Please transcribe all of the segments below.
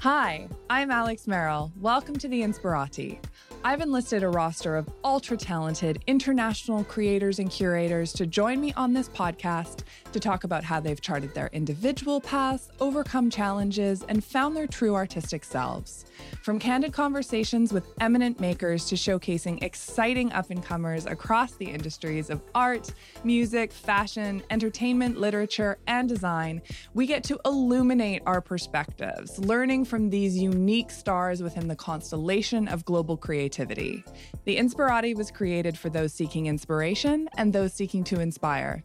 Hi, I'm Alex Merrill. Welcome to the Inspirati. I've enlisted a roster of ultra talented international creators and curators to join me on this podcast to talk about how they've charted their individual paths, overcome challenges, and found their true artistic selves. From candid conversations with eminent makers to showcasing exciting up and comers across the industries of art, music, fashion, entertainment, literature, and design, we get to illuminate our perspectives, learning from these unique stars within the constellation of global creativity. The Inspirati was created for those seeking inspiration and those seeking to inspire.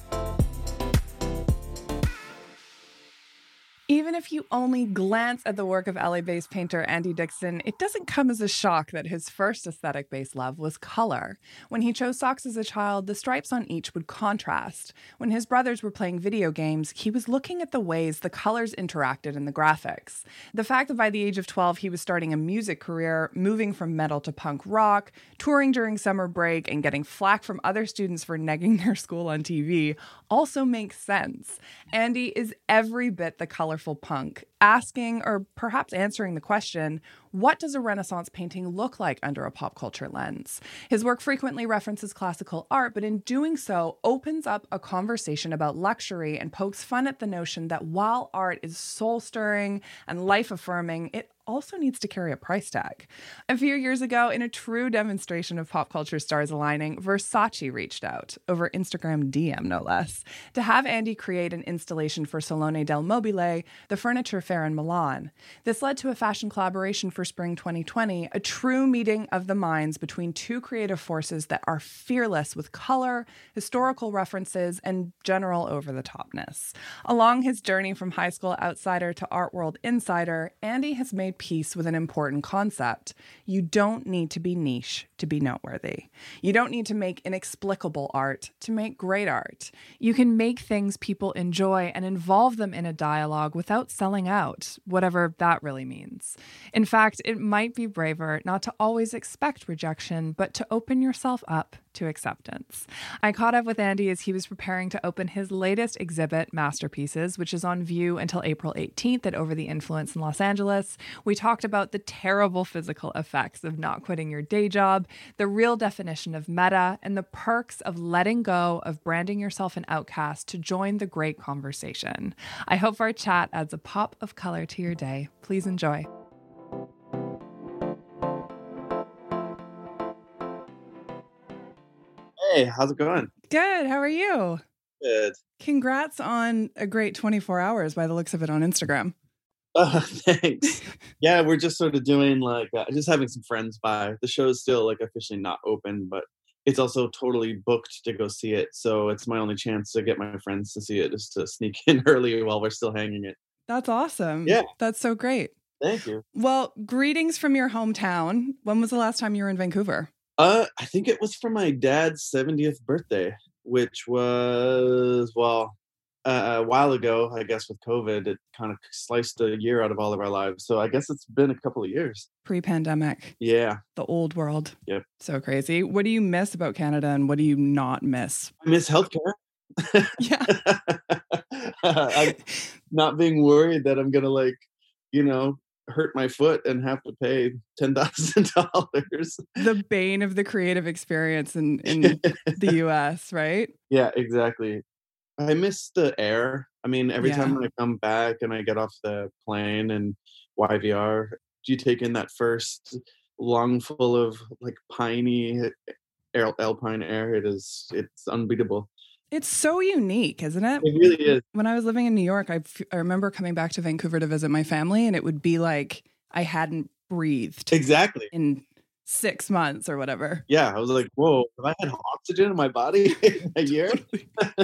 Even if you only glance at the work of LA based painter Andy Dixon, it doesn't come as a shock that his first aesthetic based love was color. When he chose socks as a child, the stripes on each would contrast. When his brothers were playing video games, he was looking at the ways the colors interacted in the graphics. The fact that by the age of 12 he was starting a music career, moving from metal to punk rock, touring during summer break, and getting flack from other students for negging their school on TV also makes sense. Andy is every bit the punk, asking or perhaps answering the question what does a Renaissance painting look like under a pop culture lens? His work frequently references classical art, but in doing so, opens up a conversation about luxury and pokes fun at the notion that while art is soul stirring and life affirming, it also needs to carry a price tag. A few years ago, in a true demonstration of pop culture stars aligning, Versace reached out, over Instagram DM no less, to have Andy create an installation for Salone del Mobile, the furniture fair in Milan. This led to a fashion collaboration for spring 2020, a true meeting of the minds between two creative forces that are fearless with color, historical references, and general over the topness. Along his journey from high school outsider to art world insider, Andy has made peace with an important concept. You don't need to be niche to be noteworthy. You don't need to make inexplicable art to make great art. You can make things people enjoy and involve them in a dialogue without selling out, whatever that really means. In fact, it might be braver not to always expect rejection, but to open yourself up to acceptance. I caught up with Andy as he was preparing to open his latest exhibit, Masterpieces, which is on view until April 18th at Over the Influence in Los Angeles. We talked about the terrible physical effects of not quitting your day job, the real definition of meta, and the perks of letting go of branding yourself an outcast to join the great conversation. I hope our chat adds a pop of color to your day. Please enjoy. Hey, how's it going? Good. How are you? Good. Congrats on a great 24 hours by the looks of it on Instagram. Oh, thanks. yeah, we're just sort of doing like uh, just having some friends by. The show is still like officially not open, but it's also totally booked to go see it. So it's my only chance to get my friends to see it, just to sneak in early while we're still hanging it. That's awesome. Yeah. That's so great. Thank you. Well, greetings from your hometown. When was the last time you were in Vancouver? Uh, I think it was for my dad's 70th birthday, which was well uh, a while ago. I guess with COVID, it kind of sliced a year out of all of our lives. So I guess it's been a couple of years. Pre pandemic, Yeah. the old world. Yep. So crazy. What do you miss about Canada and what do you not miss? I miss healthcare. Yeah. I'm not being worried that I'm gonna like, you know, hurt my foot and have to pay ten thousand dollars. The bane of the creative experience in in the U.S. Right? Yeah, exactly. I miss the air. I mean, every time I come back and I get off the plane and YVR, do you take in that first lung full of like piney eh, al- alpine air. It is, it's unbeatable. It's so unique, isn't it? It really is. When I was living in New York, I, f- I remember coming back to Vancouver to visit my family, and it would be like I hadn't breathed Exactly. in six months or whatever. Yeah, I was like, whoa, have I had oxygen in my body in a year?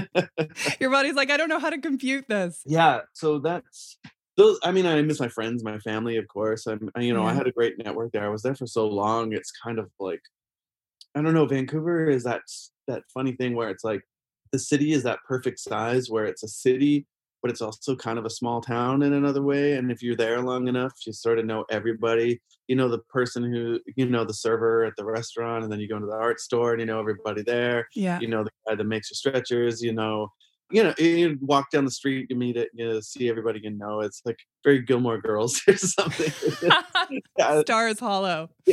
Your body's like, I don't know how to compute this. yeah so that's those i mean i miss my friends my family of course i'm I- you know i had a great network there i was there for so long it's kind of like i don't know vancouver is that that funny thing where it's like the city is that perfect size where it's a city but it's also kind of a small town in another way and if you're there long enough you sort of know everybody. You know the person who you know the server at the restaurant and then you go into the art store and you know everybody there. Yeah. you know the guy that makes your stretchers you know you know you walk down the street you meet it you know, see everybody you know it's like very gilmore girls or something. Stars Hollow.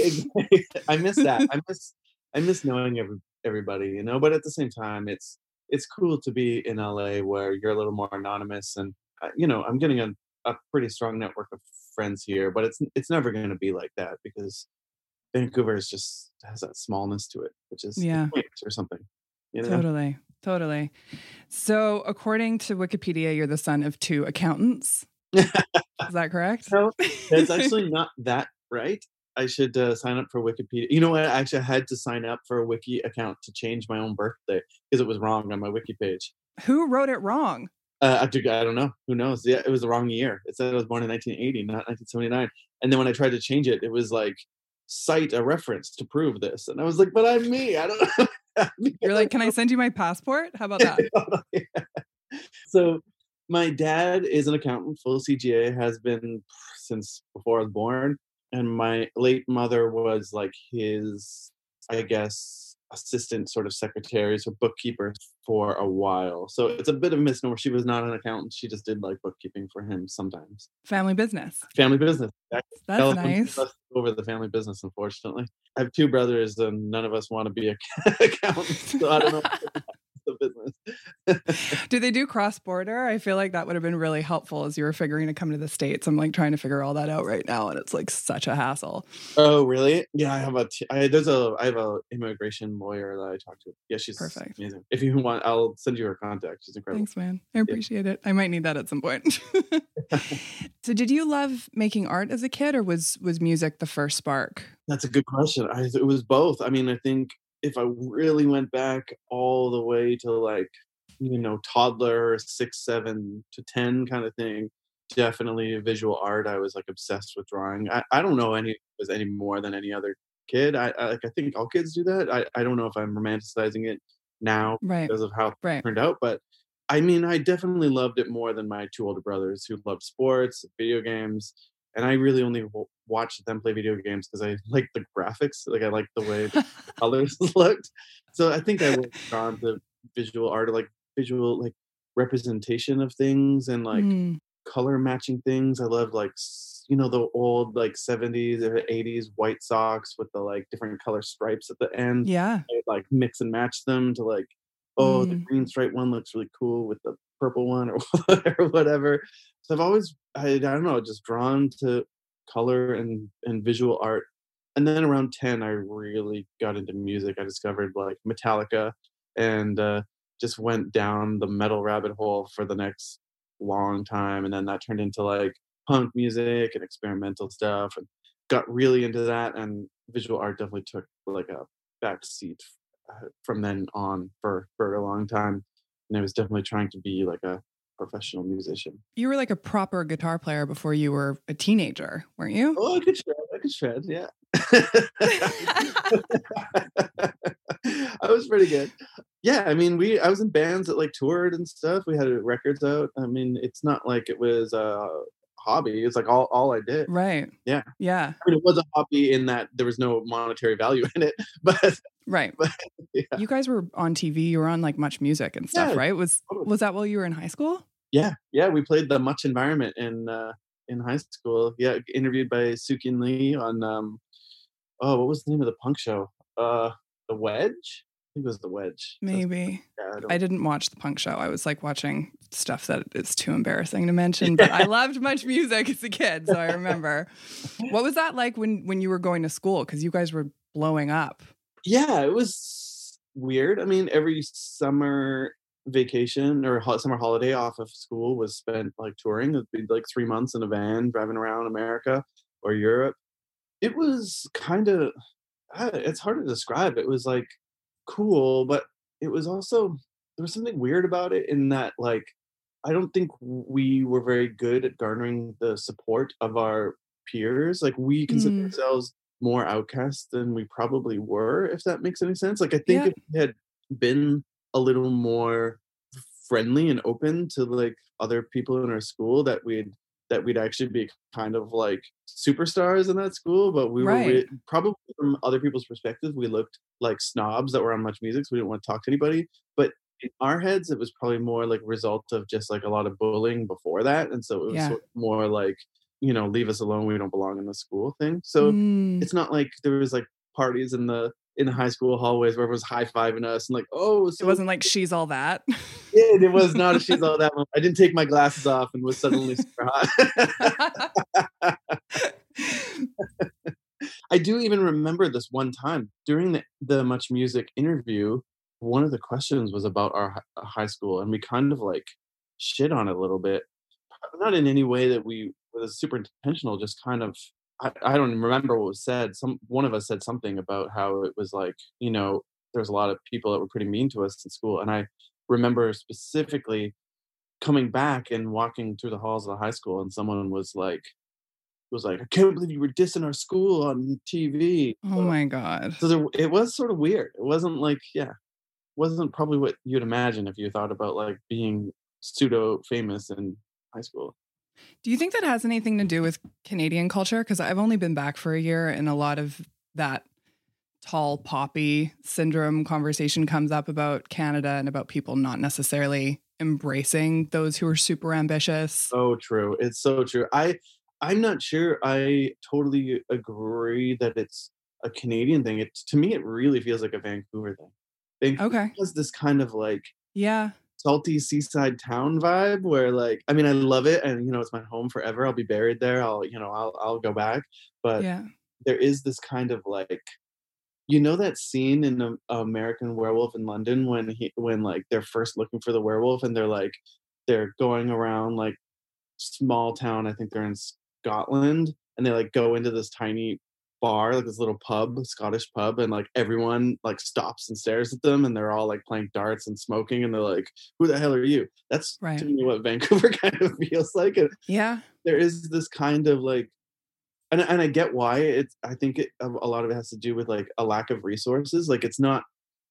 i miss that. I miss i miss knowing every, everybody you know but at the same time it's it's cool to be in la where you're a little more anonymous and uh, you know i'm getting a, a pretty strong network of friends here but it's it's never going to be like that because vancouver is just has that smallness to it which is Yeah. or something you know Totally. Totally. So, according to Wikipedia, you're the son of two accountants. Is that correct? No, It's actually not that right. I should uh, sign up for Wikipedia. You know what? I actually, I had to sign up for a wiki account to change my own birthday because it was wrong on my wiki page. Who wrote it wrong? Uh, I, do- I don't know. Who knows? Yeah, it was the wrong year. It said I was born in 1980, not 1979. And then when I tried to change it, it was like cite a reference to prove this, and I was like, "But I'm me. I don't." know. You're like, can I send you my passport? How about that? so my dad is an accountant full cga has been since before i was born and my late mother was like his i guess assistant sort of secretary so bookkeeper for a while so it's a bit of a misnomer she was not an accountant she just did like bookkeeping for him sometimes Family business. family business That's Elephant nice. over the family business unfortunately i have two brothers and none of us want to be accountants so i don't know Do they do cross border? I feel like that would have been really helpful as you were figuring to come to the States. I'm like trying to figure all that out right now, and it's like such a hassle. Oh, really? Yeah, I have a. T- I, there's a. I have a immigration lawyer that I talked to. Yeah, she's Perfect. amazing. If you want, I'll send you her contact. She's incredible. Thanks, man. I appreciate it. I might need that at some point. so, did you love making art as a kid, or was was music the first spark? That's a good question. I, it was both. I mean, I think if I really went back all the way to like, you know, toddler, six, seven to ten kind of thing, definitely visual art. I was like obsessed with drawing. I, I don't know any was any more than any other kid. I, I like I think all kids do that. I, I don't know if I'm romanticizing it now Right. because of how it Right. turned out, but I mean, I definitely loved it more than my two older brothers who loved sports, video games, and I really only w- watched them play video games because I like the graphics. Like I like the way the colors looked. So I think I was drawn to visual art, like visual like representation of things and like Mm, color matching things. I love like you know the old like 70s or 80s white socks with the like different color stripes at the end. yeah. I would, like mix and match them to like oh the Mm. green stripe one looks really cool with the purple one or, or whatever. So I've always I, I don't know just drawn to color and and visual art. And then around 10 I really got into music. I discovered like Metallica and uh just went down the metal rabbit hole for the next long time and then that turned into like punk music and experimental stuff and got really into that and visual art definitely took like a back seat uh, from then on for for a long time and i was definitely trying to be like a professional musician You were like a proper guitar player before you were a teenager, weren't you? oh i could shred i could shred yeah i was pretty good yeah i mean we i was in bands that like toured and stuff we had records out i mean it's not like it was a hobby it's like all, all i did Right. Yeah. Yeah. I mean, it was a hobby in that there was no monetary value in it, but Right. yeah, You guys were on TV. You were on like Much Music and stuff, Yeah, right? Was totally. was that while you were in high school? yeah, yeah. We played the Much Environment in uh, in high school. Yeah, interviewed by Sook-Yin Lee on um, oh, what was the name of the punk show? Uh, The Wedge. I think it was The Wedge. Maybe. Yeah, I I didn't watch the punk show. I was like watching stuff that is too embarrassing to mention, but I loved much music as a kid, so I remember. what was that like when when you were going to school cuz you guys were blowing up? Yeah, it was weird. I mean, every summer vacation or ho- summer holiday off of school was spent like touring. It'd be like three months in a van driving around America or Europe. It was kind of, it's hard to describe. It was like cool, but it was also, there was something weird about it in that, like, I don't think we were very good at garnering the support of our peers. Like, we consider Mm. ourselves more outcast than we probably were, if that makes any sense. Like I think Yeah. if we had been a little more friendly and open to like other people in our school, that we'd that we'd actually be kind of like superstars in that school. But we were Right. re- probably from other people's perspective, we looked like snobs that were on Much Music, so we didn't want to talk to anybody. But in our heads, it was probably more like a result of just like a lot of bullying before that, and so it was Yeah. sort of more like you know, leave us alone, we don't belong in the school thing. So Mm. it's not like there was like parties in the in the high school hallways where everyone was high fiving us and like, oh, It wasn't like she's all that. good. It was not a she's all that. I didn't take my glasses off and was suddenly super hot. I do even remember this one time during the, the Much Music interview. One of the questions was about our uh, high school, and we kind of like shit on it a little bit. Not in any way that we was super intentional, just kind of. I, I don't remember what was said. Some one of us said something about how it was like, you know, there's a lot of people that were pretty mean to us in school, and I remember specifically coming back and walking through the halls of the high school, and someone was like, was like, I can't believe you were dissing our school on TV. oh my god. So there, it was sort of weird. It wasn't like, yeah, wasn't probably what you'd imagine if you thought about like being pseudo famous in high school. Do you think that has anything to do with Canadian culture? Because I've only been back for a year, and a lot of that tall poppy syndrome conversation comes up about Canada and about people not necessarily embracing those who are super ambitious. So true. It's so true. I, I'm not sure. I totally agree that it's a Canadian thing. It to me, it really feels like a Vancouver thing. Vancouver Okay. has this kind of like Yeah. Salty seaside town vibe where like I mean I love it and you know it's my home forever. I'll be buried there. I'll you know I'll I'll go back. But yeah. there is this kind of like you know that scene in um, American Werewolf in London when he when like they're first looking for the werewolf and they're like they're going around like small town. I think they're in Scotland and they like go into this tiny bar like this little pub scottish pub and like everyone like stops and stares at them and they're all like playing darts and smoking and they're like who the hell are you that's Right. to me what vancouver kind of feels like and Yeah. there is this kind of like and, and i get why it's i think it, a a lot of it has to do with like a lack of resources like it's not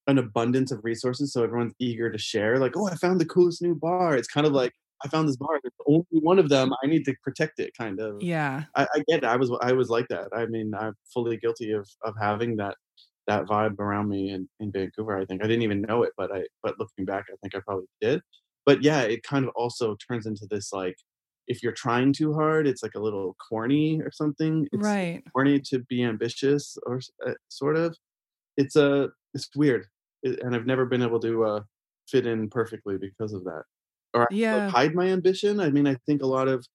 an abundance of resources so everyone's eager to share like oh i found the coolest new bar it's kind of mm. like i found this bar there's only one of them i need to protect it kind of Yeah. I, I get it. I was I was like that. I mean, I'm fully guilty of of having that that vibe around me in, in Vancouver. I think I didn't even know it, but I but looking back, I think I probably did. But yeah, it kind of also turns into this like if you're trying too hard, it's like a little corny or something. It's right. corny to be ambitious or uh, sort of. It's a it's weird, It- and I've never been able to uh, fit in perfectly because of that. Or Yeah. hide my ambition. I mean, I think a lot of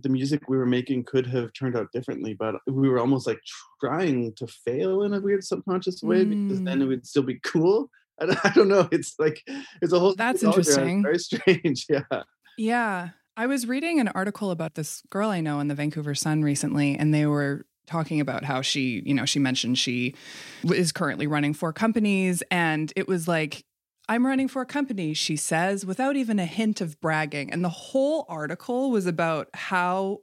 the music we were making could have turned out differently, but we were almost like trying to fail in a weird subconscious way because then it Mm. would still be cool. I don't, I don't know. It's like it's a whole. That's culture, and it's interesting. Very strange. Yeah. Yeah. I was reading an article about this girl I know in the Vancouver Sun recently, and they were talking about how she, you know, she mentioned she is currently running four companies. And it was like, I'm running for a company, she says, without even a hint of bragging. And the whole article was about how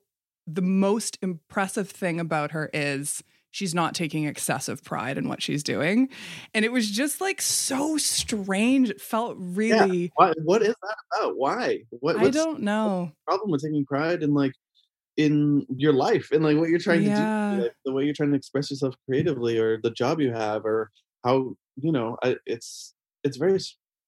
the most impressive thing about her is she's not taking excessive pride in what she's doing. And it was just like so strange. It felt really, Why, what is that about? Why? What? I don't know. the problem with taking pride in like in your life and like what you're trying Yeah. to do, like, the way you're trying to express yourself creatively, or the job you have, or how you know. I, it's it's very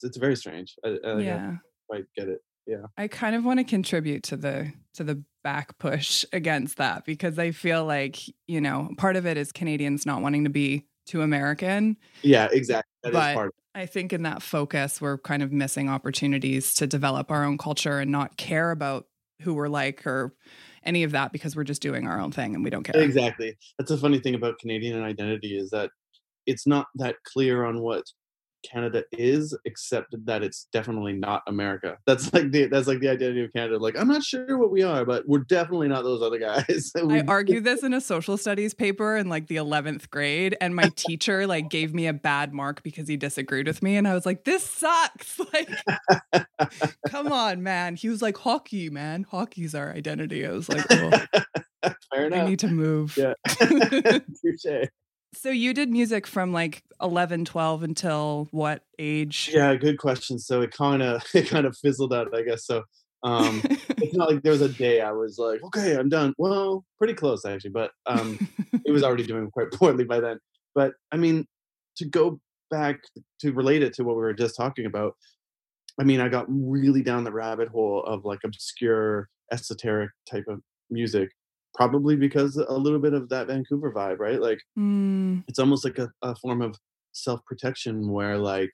it's very strange. I, I, I yeah. quite get it. Yeah. I kind of want to contribute to the to the back push against that because I feel like, you know, part of it is Canadians not wanting to be too American. Yeah, exactly. That is But-. I think in that focus, we're kind of missing opportunities to develop our own culture and not care about who we're like or any of that because we're just doing our own thing and we don't care. Exactly. That's a funny thing about Canadian identity is that it's not that clear on what Canada is, except that it's definitely not America. That's like the that's like the identity of Canada. Like I'm not sure what we are, but we're definitely not those other guys. I argued this in a social studies paper in like the 11th grade and my teacher like gave me a bad mark because he disagreed with me and I was like this sucks like come on man he was like hockey man hockey's our identity I was like Fair I need to move Yeah. Touche. So you did music from like 11 12 until what age Yeah, good question. So it kind of it kind of fizzled out, I guess. So um it's not like there was a day I was like, okay, I'm done. Well, pretty close actually, but um it was already doing quite poorly by then. But I mean, to go back to relate it to what we were just talking about, I mean, I got really down the rabbit hole of like obscure, esoteric type of music, probably because a little bit of that Vancouver vibe, right? Like Mm, it's almost like a, a form of self protection where like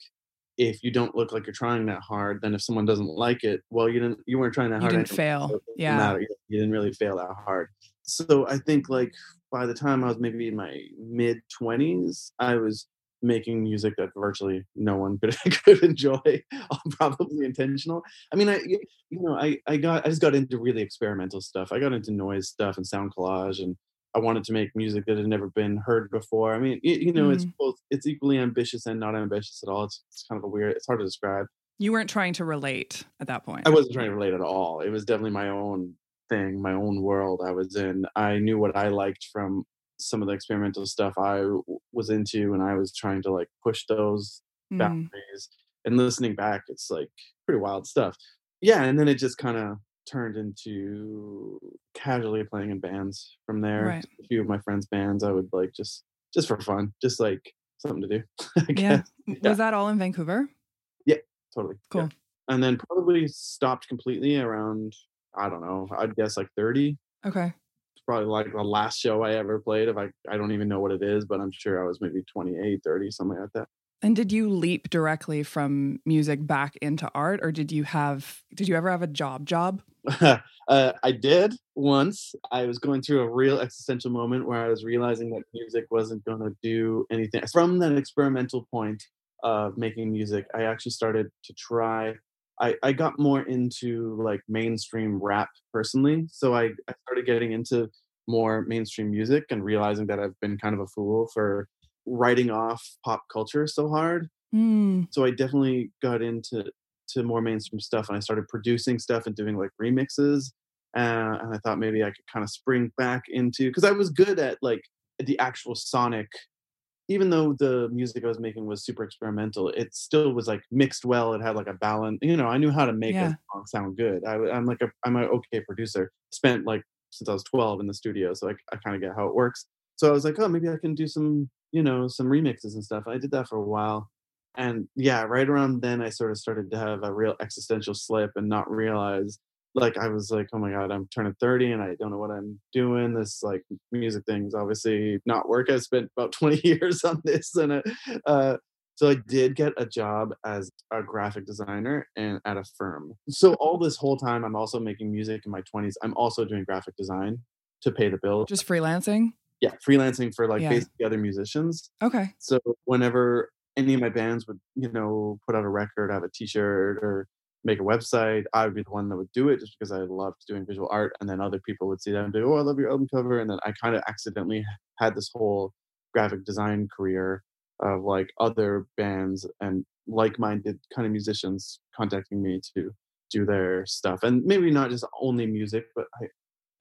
if you don't look like you're trying that hard, then if someone doesn't like it, well, you didn't you weren't trying that you hard. didn't fail so yeah matter. You, you didn't really fail that hard. So I think like by the time I was maybe in my mid twenties, I was making music that virtually no one could could enjoy, probably intentional. I mean, I you know I I got I just got into really experimental stuff. I got into noise stuff and sound collage, and I wanted to make music that had never been heard before. I mean, you, you know, it's mm. both it's equally ambitious and not ambitious at all. It's it's kind of a weird. It's hard to describe. you weren't trying to relate at that point I wasn't trying to relate at all. It was definitely my own thing, my own world I was in. I knew what I liked from some of the experimental stuff I w- was into, and I was trying to like push those Mm, boundaries. And listening back, it's like pretty wild stuff. Yeah, and then it just kind of turned into casually playing in bands from there. Right. A few of my friends' bands, I would like just just for fun, just like something to do. I yeah was that all in Vancouver Yeah, totally Cool. yeah. and then probably stopped completely around i don't know i'd guess like 30 okay probably like the last show i ever played if i i don't even know what it is but i'm sure i was maybe 28 30 something like that. And did you leap directly from music back into art or did you have did you ever have a job job? uh, i did once. I was going through a real existential moment where i was realizing that music wasn't going to do anything. From that experimental point of making music i actually started to try I, I got more into like mainstream rap personally so I, I started getting into more mainstream music and realizing that i've been kind of a fool for writing off pop culture so hard Mm, so I definitely got into to more mainstream stuff, and I started producing stuff and doing like remixes. Uh, and I thought maybe I could kind of spring back into because I was good at like the actual sonic. Even though the music I was making was super experimental, it still was like mixed well. It had like a balance. You know, I knew how to make Yeah. a song sound good. I, am like a I'm an okay producer. Spent like since I was 12 in the studio, so I, I kind of get how it works. So I was like, oh, maybe I can do some you know some remixes and stuff. I did that for a while and yeah right around then i sort of started to have a real existential slip and not realize like i was like oh my god i'm turning 30 and i don't know what i'm doing this like music thing's obviously not work i spent about 20 years on this and uh, uh so i did get a job as a graphic designer and at a firm so all this whole time i'm also making music in my 20s i'm also doing graphic design to pay the bill just freelancing? yeah freelancing for like Yeah. basically other musicians Okay. so whenever any of my bands would, you know, put out a record, have a T-shirt, or make a website, I would be the one that would do it just because I loved doing visual art. And then other people would see that and be, "Oh, I love your album cover." And then I kind of accidentally had this whole graphic design career of like other bands and like-minded kind of musicians contacting me to do their stuff, and maybe not just only music, but I,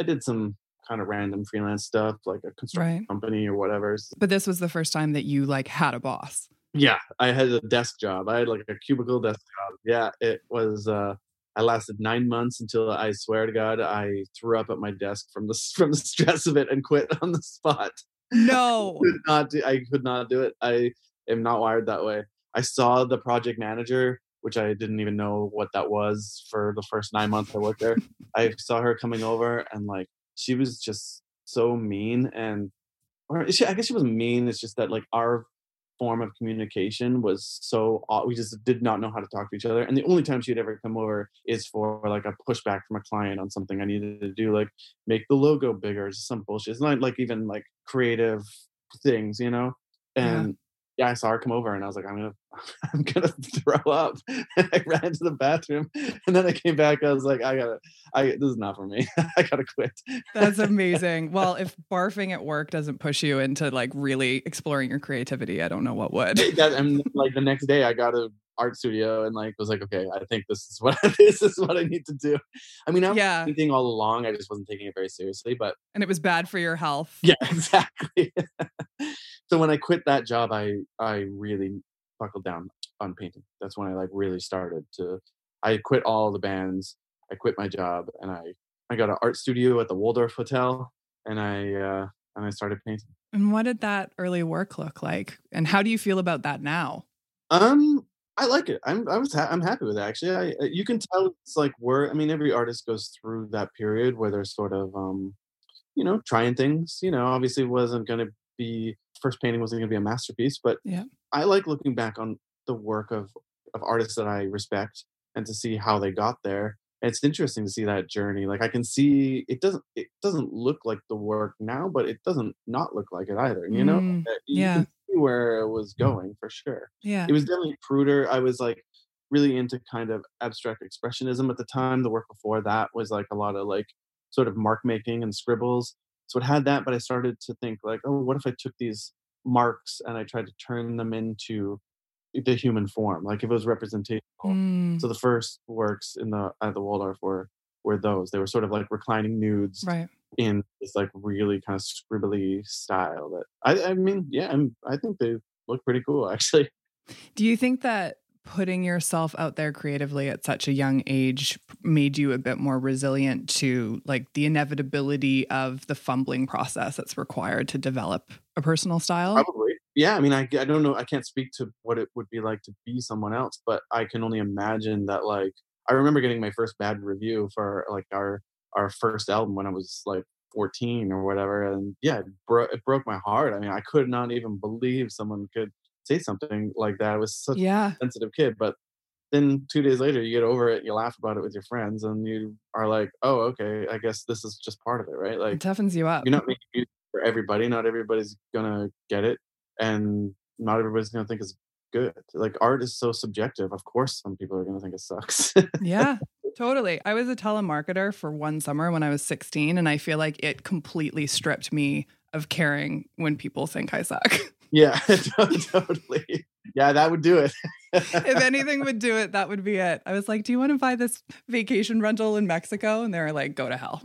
I did some kind of random freelance stuff like a construction Right. company or whatever. But this was the first time that you like had a boss. Yeah, I had a desk job. I had like a cubicle desk job. Yeah, it was. uh I lasted nine months until I swear to God I threw up at my desk from the from the stress of it and quit on the spot. No. Could not do, I could not do it. I am not wired that way. I saw the project manager which I didn't even know what that was for the first nine months I worked there. I saw her coming over and like she was just so mean and or she, I guess she wasn't mean. It's just that like our form of communication was so we just did not know how to talk to each other and the only time she'd ever come over is for like a pushback from a client on something i needed to do like make the logo bigger some bullshit it's not like even like creative things you know? And yeah, I saw her come over and I was like, I'm gonna I'm gonna throw up. And I ran to the bathroom and then I came back. I was like, I gotta I this is not for me. I gotta quit. That's amazing. Well, if barfing at work doesn't push you into like really exploring your creativity, I don't know what would. That, and like the next day I got a art studio and like was like, okay, I think this is what this is what I need to do. I mean, I was Yeah. thinking all along, I just wasn't taking it very seriously, but And it was bad for your health. yeah, exactly. so when I quit that job, I I really buckled down on painting. That's when I like really started to. I quit all the bands. I quit my job, and I I got an art studio at the Waldorf Hotel, and I uh, and I started painting. And what did that early work look like? And how do you feel about that now? Um, I like it. I'm I was ha- I'm happy with it actually. I uh, you can tell it's like we're. I mean, every artist goes through that period where they're sort of um, you know, trying things. You know, obviously it wasn't going to be first painting wasn't going to be a masterpiece, but Yeah. I like looking back on the work of of artists that I respect and to see how they got there. And it's interesting to see that journey. Like I can see it doesn't it doesn't look like the work now, but it doesn't not look like it either. You know, Mm, Uh, you yeah. Where it was going for sure Yeah. it was definitely cruder. I was like really into kind of abstract expressionism at the time. The work before that was like a lot of like sort of mark making and scribbles. So it had that, but I started to think like, oh, what if I took these marks and I tried to turn them into the human form, like if it was representational. Mm, So the first works in the at the Waldorf were were those. They were sort of like reclining nudes right. In this like really kind of scribbly style. That I, I mean, yeah, I'm, I think they look pretty cool actually. Do you think that putting yourself out there creatively at such a young age made you a bit more resilient to like the inevitability of the fumbling process that's required to develop a personal style? Probably. Yeah. I mean, I, I don't know. I can't speak to what it would be like to be someone else, but I can only imagine that, like, I remember getting my first bad review for like our, our first album when I was like 14 or whatever. And yeah, it, bro- it broke my heart. I mean, I could not even believe someone could say something like that. I was such Yeah. a sensitive kid, but then two days later you get over it, you laugh about it with your friends and you are like, oh, okay, I guess this is just part of it, right? Like, It toughens you up. you're not making music for everybody. Not everybody's gonna get it, and not everybody's gonna think it's good. Like art is so subjective. Of course, some people are gonna think it sucks. yeah, totally. I was a telemarketer for one summer when I was 16, and I feel like it completely stripped me of caring when people think I suck. yeah, totally. Yeah, that would do it. if anything would do it, that would be it. I was like, Do you want to buy this vacation rental in Mexico? And they were like, Go to hell.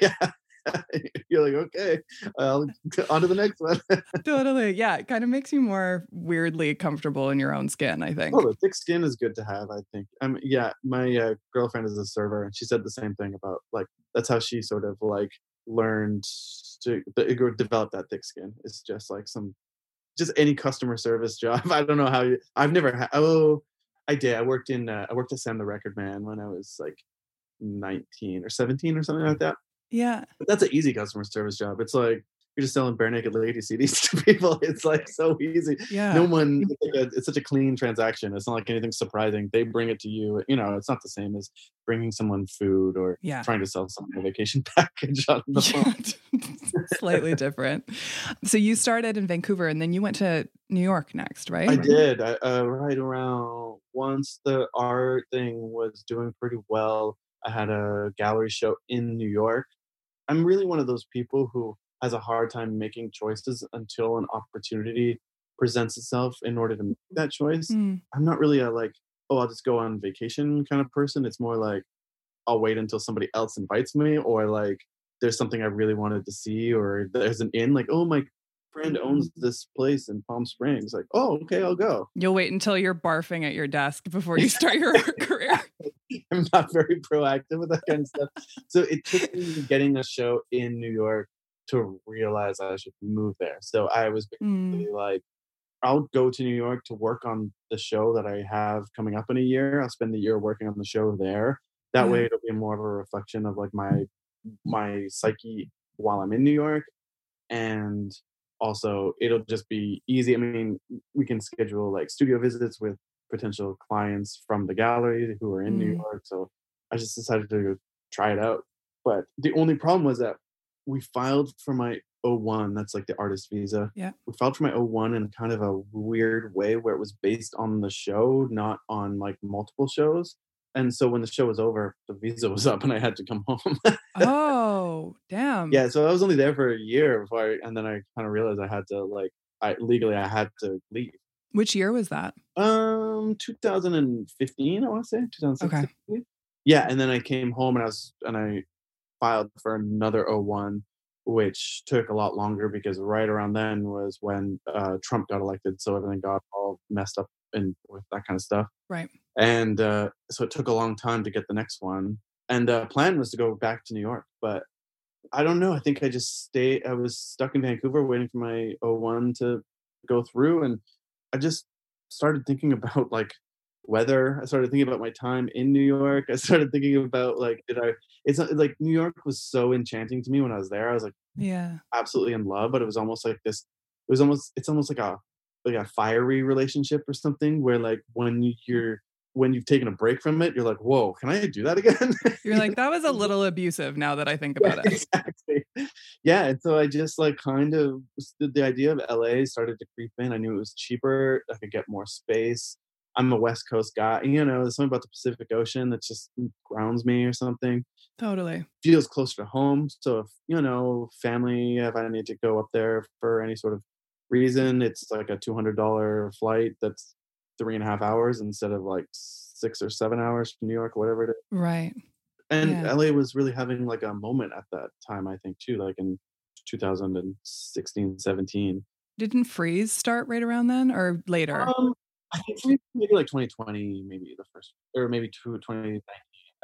yeah. You're like, okay, well, on to the next one. totally. Yeah. It kind of makes you more weirdly comfortable in your own skin, I think. Oh, the thick skin is good to have. I think. Um, yeah, my uh, girlfriend is a server, and she said the same thing about like that's how she sort of like learned to develop that thick skin. It's just like some, just any customer service job. I don't know how you. I've never had. Oh, I did. I worked in. Uh, I worked at Sam the Record Man when I was like nineteen or seventeen or something like that. Yeah. But that's an easy customer service job. It's like you're just selling Barenaked lady CDs to people. It's like so easy Yeah. no one it's, like a, it's such a clean transaction it's not like anything surprising they bring it to you you know it's not the same as bringing someone food or Yeah. trying to sell someone a vacation package on the phone Slightly different. So you started in Vancouver and then you went to New York next, right? i did I, uh, right around once the art thing was doing pretty well i had a gallery show in new york i'm really one of those people who has a hard time making choices until an opportunity presents itself in order to make that choice Mm, I'm not really a like, oh, I'll just go on vacation kind of person. It's more like I'll wait until somebody else invites me, or like there's something I really wanted to see, or there's an inn, like, oh, my friend owns this place in Palm Springs. Like, oh, okay, I'll go. You'll wait until you're barfing at your desk before you start your career. I'm not very proactive with that kind of stuff. So it took me getting a show in New York to realize I should move there. So I was Mm, like, I'll go to New York to work on the show that I have coming up in a year. I'll spend the year working on the show there. That Yeah. way, it'll be more of a reflection of like my my psyche while I'm in New York, and also it'll just be easy. I mean, we can schedule like studio visits with potential clients from the gallery who are in New Mm. York. So I just decided to try it out. But the only problem was that we filed for my O1, that's like the artist visa. Yeah. We filed for my O1 in kind of a weird way where it was based on the show, not on like multiple shows. And so when the show was over, the visa was up and I had to come home. Oh, damn. yeah, so I was only there for a year before I, and then I kind of realized I had to like I legally I had to leave. Which year was that? Um 2015, I want to say 2016. Okay. Yeah, and then I came home and I was and I filed for another O1 which took a lot longer because right around then was when uh, Trump got elected, so everything got all messed up and with that kind of stuff. Right. And uh, so it took a long time to get the next one. And the plan was to go back to New York, but I don't know. I think I just stayed. I was stuck in Vancouver waiting for my O1 to go through, and I just started thinking about like weather. I started thinking about my time in New York. I started thinking about like, did I? It's not like New York was so enchanting to me when I was there. I was like Yeah. absolutely in love, but it was almost like this. It was almost. It's almost like a like a fiery relationship or something where like when you- mm. you're when you've taken a break from it, you're like, whoa, can I do that again? You're like, that was a little abusive now that I think about it. exactly. Yeah, and so I just like kind of the, the idea of LA started to creep in. I knew it was cheaper. I could get more space. I'm a West Coast guy. You know, there's something about the Pacific Ocean that just grounds me or something. Totally. Feels closer to home. So if you know, family, if I need to go up there for any sort of reason, it's like a two hundred dollar flight. That's three and a half hours instead of like six or seven hours from New York, whatever it is Right. and Yeah. LA was really having like a moment at that time, I think too, like in 2016, 17. Didn't Frieze start right around then or later? Um, I think maybe maybe like 2020, maybe the first, or maybe two, 2019.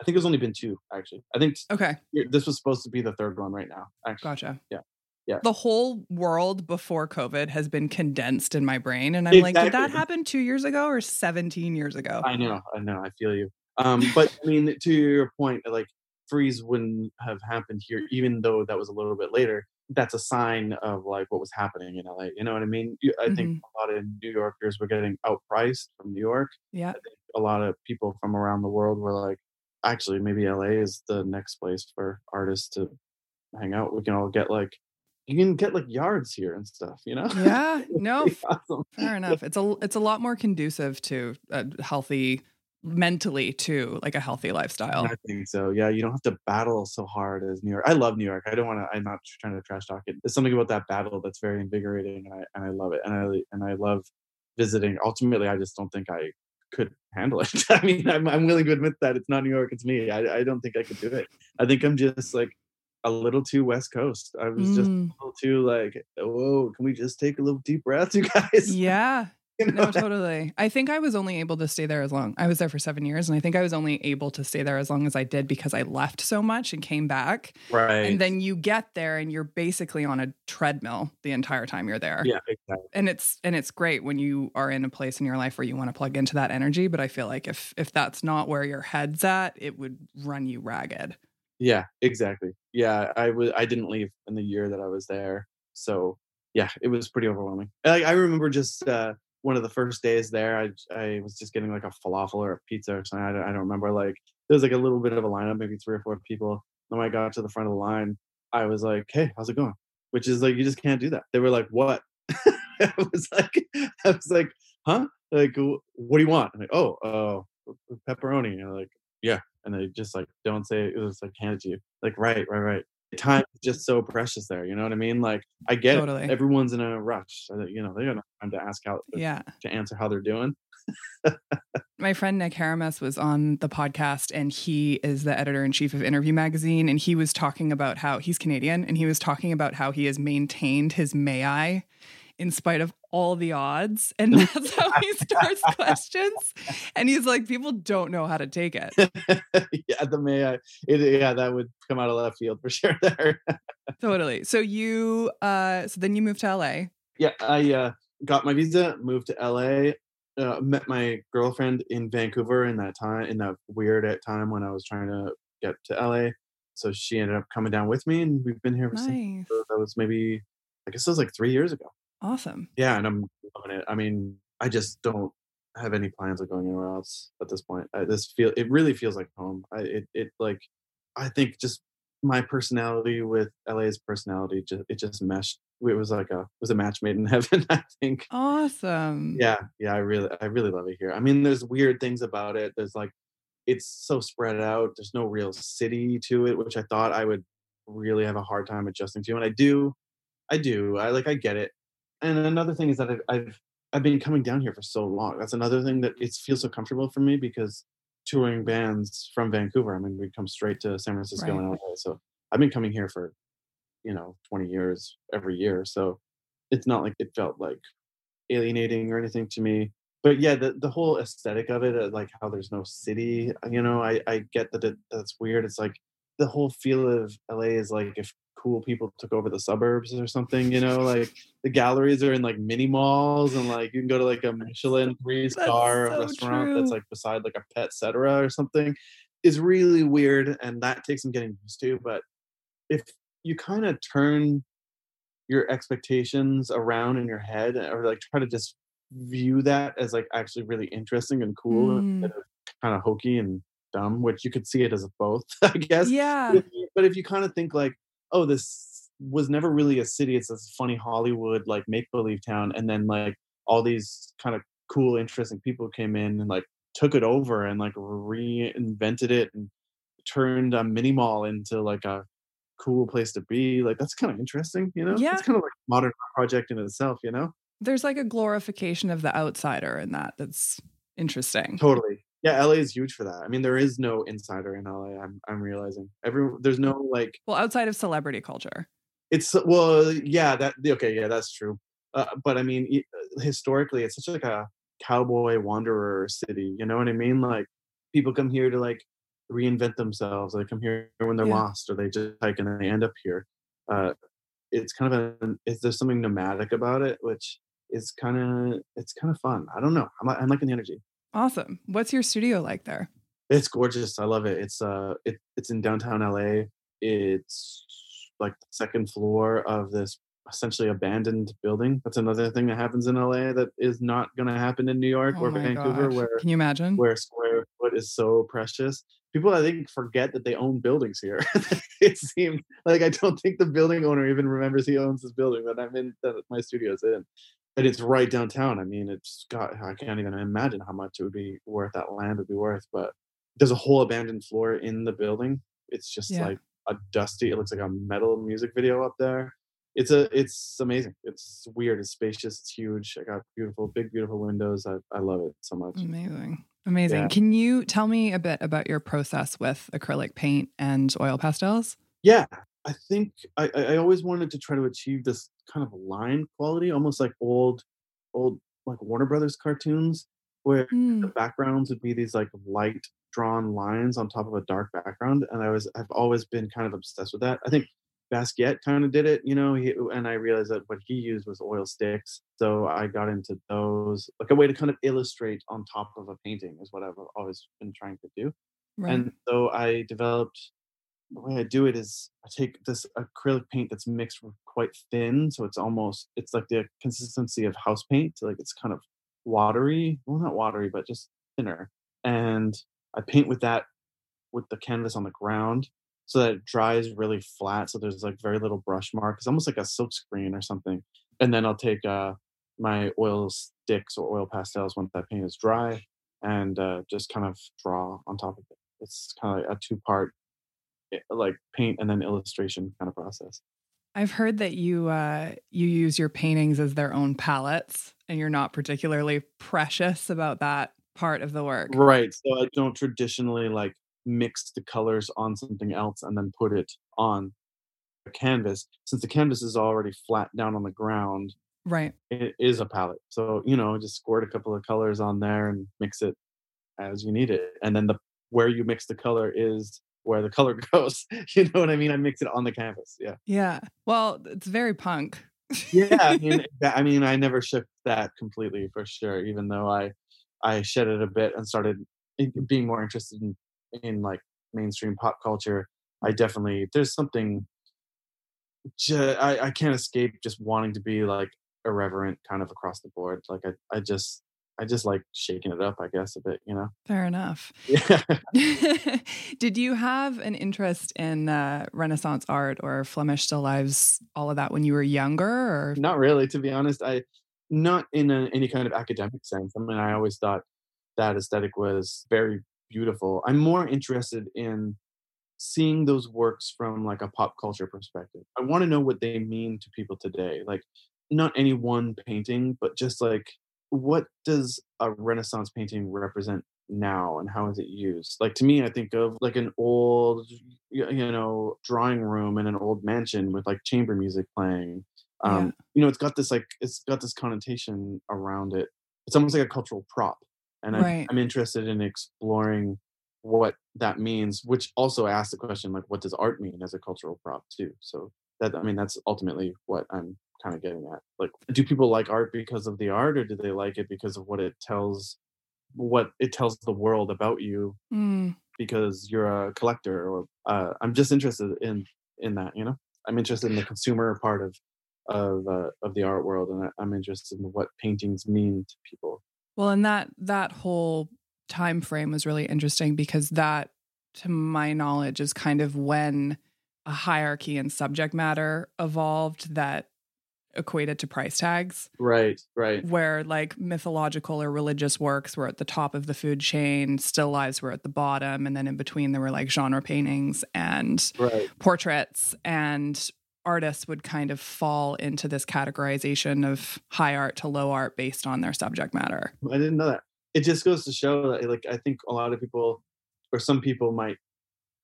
I think it's only been two actually. I think okay. this was supposed to be the third one right now. Actually, Gotcha. Yeah. Yeah. The whole world before COVID has been condensed in my brain. And I'm like, did that happen two years ago or 17 years ago? I know, I know, I feel you. Um, but I mean, to your point, uh, like Frieze wouldn't have happened here, mm. even though that was a little bit later. That's a sign of like what was happening in LA. You know what I mean? I think mm-hmm. a lot of New Yorkers were getting outpriced from New York. yeah. a lot of people from around the world were like, actually, maybe LA is the next place for artists to hang out. We can all get like, you can get like yards here and stuff, you know? Yeah. No, awesome. fair enough. It's a it's a lot more conducive to a healthy mentally too, like a healthy lifestyle. I think so. Yeah, you don't have to battle so hard as New York. I love New York. I don't want to. I'm not trying to trash talk it. There's something about that battle that's very invigorating, and I and I love it. And I and I love visiting. Ultimately, I just don't think I could handle it. I mean, I'm I'm willing to admit that it's not New York. It's me. I I don't think I could do it. I think I'm just like a little too West Coast. I was just a Mm, little too like, whoa, can we just take a little deep breath, you guys? yeah. You know? No, totally. I think I was only able to stay there as long. I was there for seven years, and I think I was only able to stay there as long as I did because I left so much and came back. right. And then you get there, and you're basically on a treadmill the entire time you're there. yeah, exactly. and it's and it's great when you are in a place in your life where you want to plug into that energy. But I feel like if if that's not where your head's at, it would run you ragged. Yeah, exactly. Yeah, I was. I didn't leave in the year that I was there, so yeah, it was pretty overwhelming. I, I remember just uh, one of the first days there. I I was just getting like a falafel or a pizza or something. I don't, I don't remember. Like there was like a little bit of a lineup, maybe three or four people. When I got to the front of the line, I was like, "Hey, how's it going?" Which is like you just can't do that. They were like, "What?" I was like, "I was like, huh? Like, what do you want?" I'm like, "Oh, uh, pepperoni." And like, "Yeah." And they just like don't say it, it was like handed to you. Like right, right, right. Time is just so precious there. You know what I mean? Like I get Totally. it. Everyone's in a rush. So that, you know they don't have time to ask how uh, Yeah. to answer how they're doing. My friend Nick Haramis was on the podcast and he is the editor in chief of Interview Magazine. And he was talking about how he's Canadian and he was talking about how he has maintained his may I in spite of all the odds. And that's how he starts questions. And he's like, people don't know how to take it. yeah, the may I? It, yeah, that would come out of left field for sure. There. Totally. So you, uh, so then you moved to LA. yeah, I uh, got my visa, moved to LA, uh, met my girlfriend in Vancouver in that time, in that weird at time when I was trying to get to LA. So she ended up coming down with me, and we've been here ever since. Nice. So that was maybe, I guess it was like three years ago. Awesome. Yeah, and I'm loving it. I mean, I just don't have any plans of going anywhere else at this point. I, this feel it really feels like home. I it it like I think just my personality with LA's personality just it just meshed. It was like a it was a match made in heaven. I think. Awesome. Yeah, yeah, I really I really love it here. I mean, there's weird things about it. There's like it's so spread out. There's no real city to it, which I thought I would really have a hard time adjusting to, and I do. I do. I like I get it. And another thing is that I've, I've I've been coming down here for so long. That's another thing that it feels so comfortable for me because touring bands from Vancouver. I mean, we come straight to San Francisco Right. and LA. So I've been coming here for, you know, 20 years every year. So it's not like it felt like alienating or anything to me. But yeah, the, the whole aesthetic of it, uh, like how there's no city, uh, you know, I, I get that it, that's weird. It's like the whole feel of LA is like if cool people took over the suburbs or something, you know, like the galleries are in like mini malls and like you can go to like a Michelin three star so restaurant true. that's like beside like a pet cetera or something is really weird and that takes some getting used to. But if you kind of turn your expectations around in your head or like try to just view that as like actually really interesting and cool Mm. of kind of hokey and dumb, which you could see it as both, I guess. Yeah. But if you- But if you kind of think like, oh, this was never really a city, it's this funny Hollywood like make believe town, and then like all these kind of cool, interesting people came in and like took it over and like reinvented it and turned a mini mall into like a cool place to be. Like that's kind of interesting, you know? Yeah. It's kind of like a modern project in itself, you know? There's like a glorification of the outsider in that. That's interesting. Totally. Yeah, LA is huge for that. I mean, there is no insider in LA. I'm I'm realizing. Every there's no like Well, outside of celebrity culture. it's well, yeah, that okay, yeah, that's true. Uh, but I mean, e- historically, it's such like a cowboy wanderer city. You know what I mean? Like people come here to like reinvent themselves. They come here when they're Yeah. lost, or they just hike and they end up here. Uh, it's kind of a is there's something nomadic about it, which is kind of it's kind of fun. I don't know. I'm I'm liking the energy. Awesome. What's your studio like there? It's gorgeous. I love it. It's uh it it's in downtown LA. It's like the second floor of this essentially abandoned building. That's another thing that happens in LA that is not going to happen in New York Oh or Vancouver gosh. where Can you imagine? where square foot is so precious. People I think forget that they own buildings here. it seems like I don't think the building owner even remembers he owns this building that I'm in that my studio's in. And it's right downtown. I mean, it's got I can't even imagine how much it would be worth that land would be worth. But there's a whole abandoned floor in the building. It's just Yeah. like a dusty, it looks like a metal music video up there. It's a it's amazing. It's weird, it's spacious, it's huge. I got beautiful, big, beautiful windows. I, I love it so much. Amazing. Amazing. Yeah. Can you tell me a bit about your process with acrylic paint and oil pastels? yeah i think I, I always wanted to try to achieve this kind of line quality almost like old old like warner brothers cartoons where Hmm. the backgrounds would be these like light drawn lines on top of a dark background and i was i've always been kind of obsessed with that i think basquiat kind of did it you know he, and i realized that what he used was oil sticks so i got into those like a way to kind of illustrate on top of a painting is what i've always been trying to do Right. and so I developed the way I do it is I take this acrylic paint that's mixed quite thin, so it's almost it's like the consistency of house paint. Like it's kind of watery, well not watery, but just thinner. And I paint with that with the canvas on the ground so that it dries really flat. So there's like very little brush mark. It's almost like a silk screen or something. And then I'll take uh, my oil sticks or oil pastels once that paint is dry and uh, just kind of draw on top of it. It's kind of like a two part like paint and then illustration kind of process. I've heard that you uh, you use your paintings as their own palettes, and you're not particularly precious about that part of the work. Right. So I don't traditionally like mix the colors on something else and then put it on a canvas. Since the canvas is already flat down on the ground, Right. it is a palette. So, you know, just squirt a couple of colors on there and mix it as you need it. And then the where you mix the color is where the color goes. you know what I mean? I mix it on the canvas. Yeah. Yeah. Well, it's very punk yeah, I mean, I mean, I never shook that completely for sure. Even though I, I shed it a bit and started being more interested in, in like mainstream pop culture. I definitely there's something. I I can't escape just wanting to be like irreverent, kind of across the board. Like I I just I just like shaking it up, I guess, a bit, you know? Fair enough. Yeah. Did you have an interest in uh, Renaissance art or Flemish still lives, all of that when you were younger? Or? Not really, to be honest. I, not in a, any kind of academic sense. I mean, I always thought that aesthetic was very beautiful. I'm more interested in seeing those works from like a pop culture perspective. I want to know what they mean to people today. Like, not any one painting, but just like what does a Renaissance painting represent now and how is it used? Like to me, I think of like an old, you know, drawing room in an old mansion with like chamber music playing. Um, yeah. You know, it's got this like it's got this connotation around it. It's almost like a cultural prop, and right. I'm, I'm interested in exploring what that means. Which also asks the question like, what does art mean as a cultural prop too? So that I mean, that's ultimately what I'm kind of getting at. Like, do people like art because of the art, or do they like it because of what it tells, what it tells the world about you? Mm. Because you're a collector, or uh, I'm just interested in in that. You know, I'm interested in the consumer part of of uh, of the art world, and I'm interested in what paintings mean to people. Well, and that that whole time frame was really interesting because that, to my knowledge, is kind of when a hierarchy in subject matter evolved that equated to price tags. Right, right. Where like mythological or religious works were at the top of the food chain, still lives were at the bottom, and then in between there were like genre paintings and right. portraits and artists would kind of fall into this categorization of high art to low art based on their subject matter. I didn't know that. It just goes to show that like I think a lot of people or some people might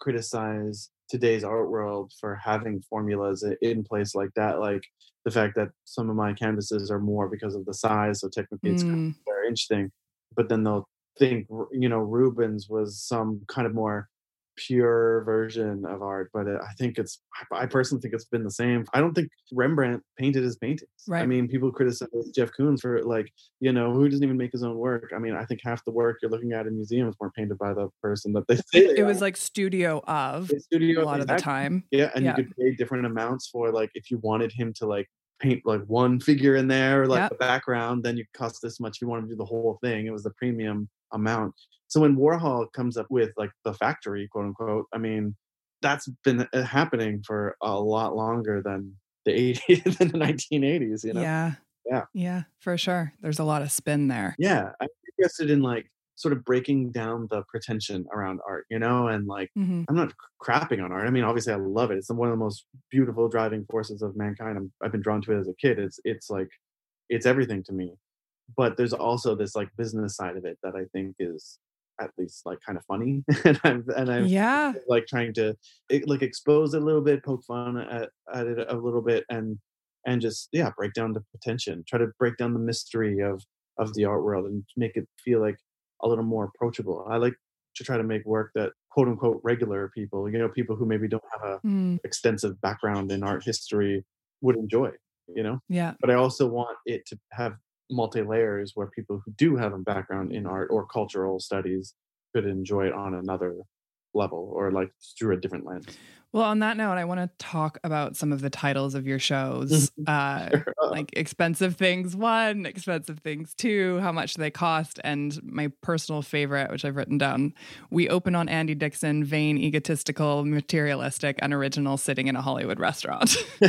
criticize today's art world for having formulas in place like that like the fact that some of my canvases are more because of the size so technically it's mm. kind of very interesting but then they'll think you know rubens was some kind of more pure version of art but uh, i think it's i personally think it's been the same. I don't think rembrandt painted his paintings. Right. i mean people criticize jeff koons for like you know who doesn't even make his own work? I mean i think half the work you're looking at in museums weren't painted by the person that they say it, was like studio of studio a lot of the time. Yeah and yeah. you could pay different amounts for like if you wanted him to like paint like one figure in there like yep. the background then you cost this much if you want to do the whole thing. It was the premium amount so when Warhol comes up with like the factory, quote unquote, I mean, that's been uh, happening for a lot longer than the 80s than the 1980s, you know? Yeah. Yeah. Yeah, for sure. There's a lot of spin there. Yeah. I'm interested in like sort of breaking down the pretension around art, you know, and like mm-hmm. I'm not crapping on art. I mean, obviously I love it. It's one of the most beautiful driving forces of mankind. i have been drawn to it as a kid. It's it's like it's everything to me. But there's also this like business side of it that I think is at least like kind of funny and i'm and i'm yeah. like trying to like expose it a little bit poke fun at, at it a little bit and and just yeah break down the pretension try to break down the mystery of of the art world and make it feel like a little more approachable. I like to try to make work that quote unquote regular people you know people who maybe don't have a mm. extensive background in art history would enjoy you know? Yeah. But i also want it to have multi layers where people who do have a background in art or cultural studies could enjoy it on another level or like through a different lens. Well, on that note, I want to talk about some of the titles of your shows, uh, like Expensive Things One, Expensive Things Two, how much they cost, and my personal favorite, which I've written down. We open on Andy Dixon, vain, egotistical, materialistic, unoriginal, sitting in a Hollywood restaurant.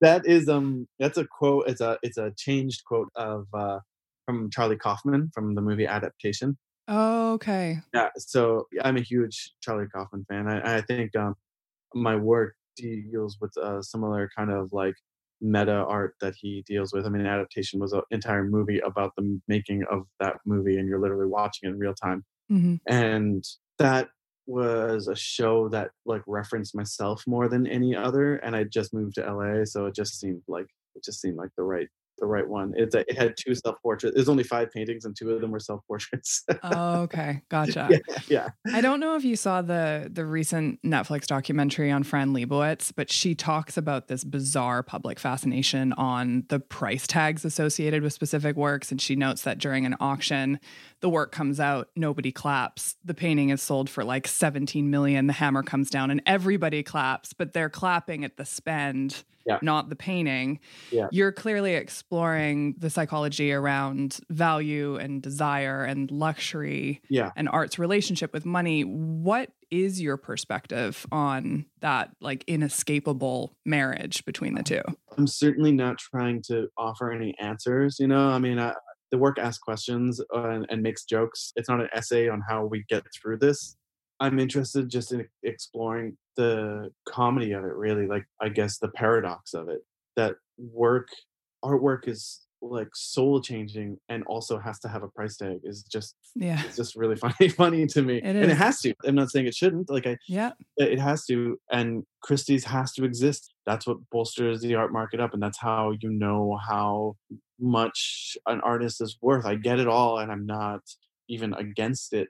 that is um, that's a quote. It's a it's a changed quote of uh, from Charlie Kaufman from the movie Adaptation. Oh, okay. Yeah, so I'm a huge Charlie Kaufman fan. I, I think um, my work deals with a similar kind of like meta art that he deals with. I mean, adaptation was an entire movie about the making of that movie, and you're literally watching it in real time. Mm-hmm. And that was a show that like referenced myself more than any other. And I just moved to LA, so it just seemed like it just seemed like the right the right one. It's a, it had two self portraits. There's only five paintings, and two of them were self portraits. oh, okay, gotcha. yeah, yeah. I don't know if you saw the the recent Netflix documentary on Fran Lebowitz, but she talks about this bizarre public fascination on the price tags associated with specific works, and she notes that during an auction, the work comes out, nobody claps. The painting is sold for like 17 million. The hammer comes down, and everybody claps, but they're clapping at the spend Yeah. not the painting. Yeah. You're clearly exploring the psychology around value and desire and luxury Yeah. and art's relationship with money. What is your perspective on that like inescapable marriage between the two? I'm certainly not trying to offer any answers. You know, I mean, I, the work asks questions uh, and, and makes jokes. It's not an essay on how we get through this. I'm interested just in exploring the comedy of it, really. Like, I guess the paradox of it that work, artwork is like soul changing and also has to have a price tag is just Yeah. it's just really funny funny to me It and it has to i'm not saying it shouldn't like i Yeah. it has to and christie's has to exist that's what bolsters the art market up and that's how you know how much an artist is worth i get it all and i'm not even against it,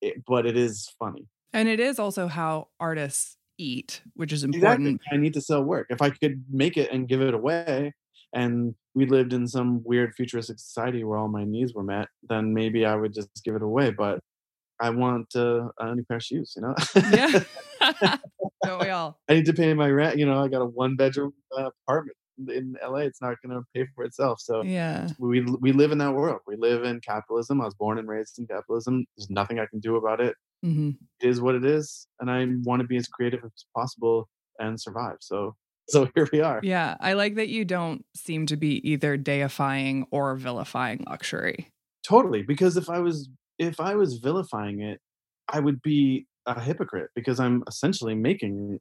it but it is funny And it is also how artists eat, which is exactly important. i need to sell work if i could make it and give it away and we lived in some weird futuristic society where all my needs were met then maybe i would just give it away but i want uh, a new pair of shoes you know Yeah. Don't we all? I need to pay my rent. You know, I got a one bedroom uh, apartment in LA. It's not going to pay for itself. So Yeah. we we live in that world. We live in capitalism. I was born and raised in capitalism. There's nothing I can do about it. hmm It is what it is, and I want to be as creative as possible and survive. So so here we are. Yeah. I like that you don't seem to be either deifying or vilifying luxury. Totally, because if I was if I was vilifying it, I would be a hypocrite because I'm essentially making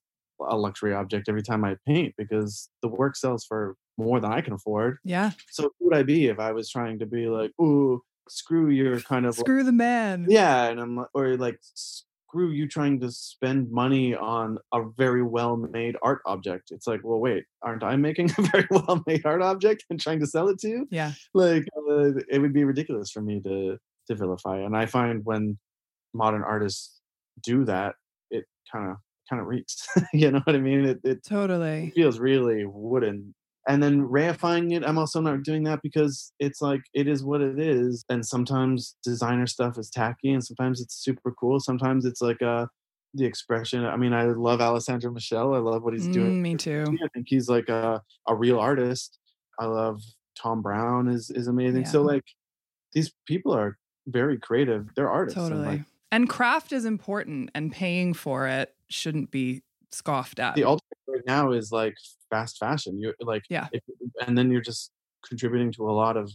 a luxury object every time I paint because the work sells for more than I can afford. Yeah. So who would I be if I was trying to be like, ooh, screw your kind of like- Screw the man. yeah, and I'm like- or like screw you trying to spend money on a very well made art object. It's like, well, wait, aren't I making a very well made art object and trying to sell it to you? Yeah. Like, uh, it would be ridiculous for me to to vilify. And I find when modern artists do that, it kind of kind of reeks. you know what I mean? It, it Totally. feels really wooden. And then reifying it, I'm also not doing that because it's like it is what it is. And sometimes designer stuff is tacky, and sometimes it's super cool. Sometimes it's like uh the expression. I mean, I love Alessandro Michele. I love what he's Mm, doing. me too. I think he's like a a real artist. I love Thom Browne is is amazing. So like these people are very creative. They're artists. and, Totally. like, And craft is important, and paying for it shouldn't be scoffed at. the ultimate right now is like fast fashion. You like Yeah. if, and then you're just contributing to a lot of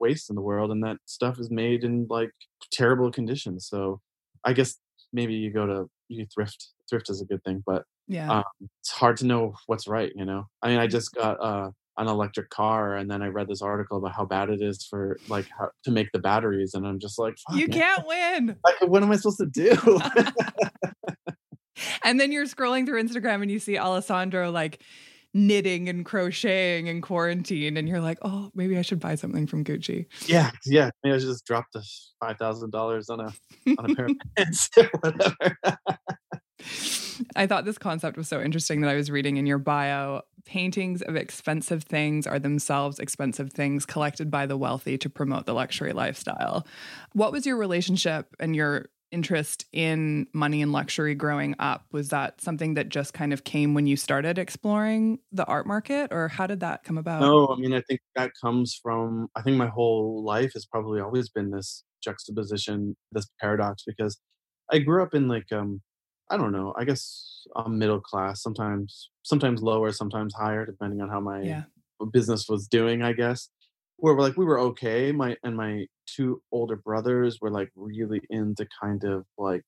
waste in the world, and that stuff is made in like terrible conditions. So I guess maybe you go to you thrift. Thrift is a good thing, but yeah. um, it's hard to know what's right. You know, I mean, I just got uh, an electric car, and then I read this article about how bad it is for like how, to make the batteries, and I'm just like, Fuck, you man. can't win. Like, what am I supposed to do? and then you're scrolling through Instagram and you see Alessandro like knitting and crocheting in quarantine, and you're like, oh, maybe I should buy something from Gucci. yeah, yeah. Maybe I should just drop the five thousand dollars on a on a pair of pants or whatever. I thought this concept was so interesting that I was reading in your bio. Paintings of expensive things are themselves expensive things collected by the wealthy to promote the luxury lifestyle. What was your relationship and your interest in money and luxury growing up? Was that something that just kind of came when you started exploring the art market, or how did that come about? No, I mean, I think that comes from, I think my whole life has probably always been this juxtaposition, this paradox, because I grew up in like, um, I don't know, I guess a middle class, sometimes, sometimes lower, sometimes higher, depending on how my Yeah. business was doing, I guess. Where we're like, we were okay. My, and my two older brothers were like really into kind of like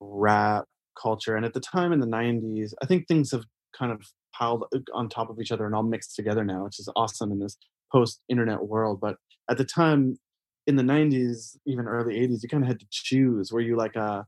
rap culture. And at the time in the 90s, I think things have kind of piled uh, on top of each other and all mixed together now, which is awesome in this post internet world. But at the time in the 90s, even early 80s, you kind of had to choose. Were you like a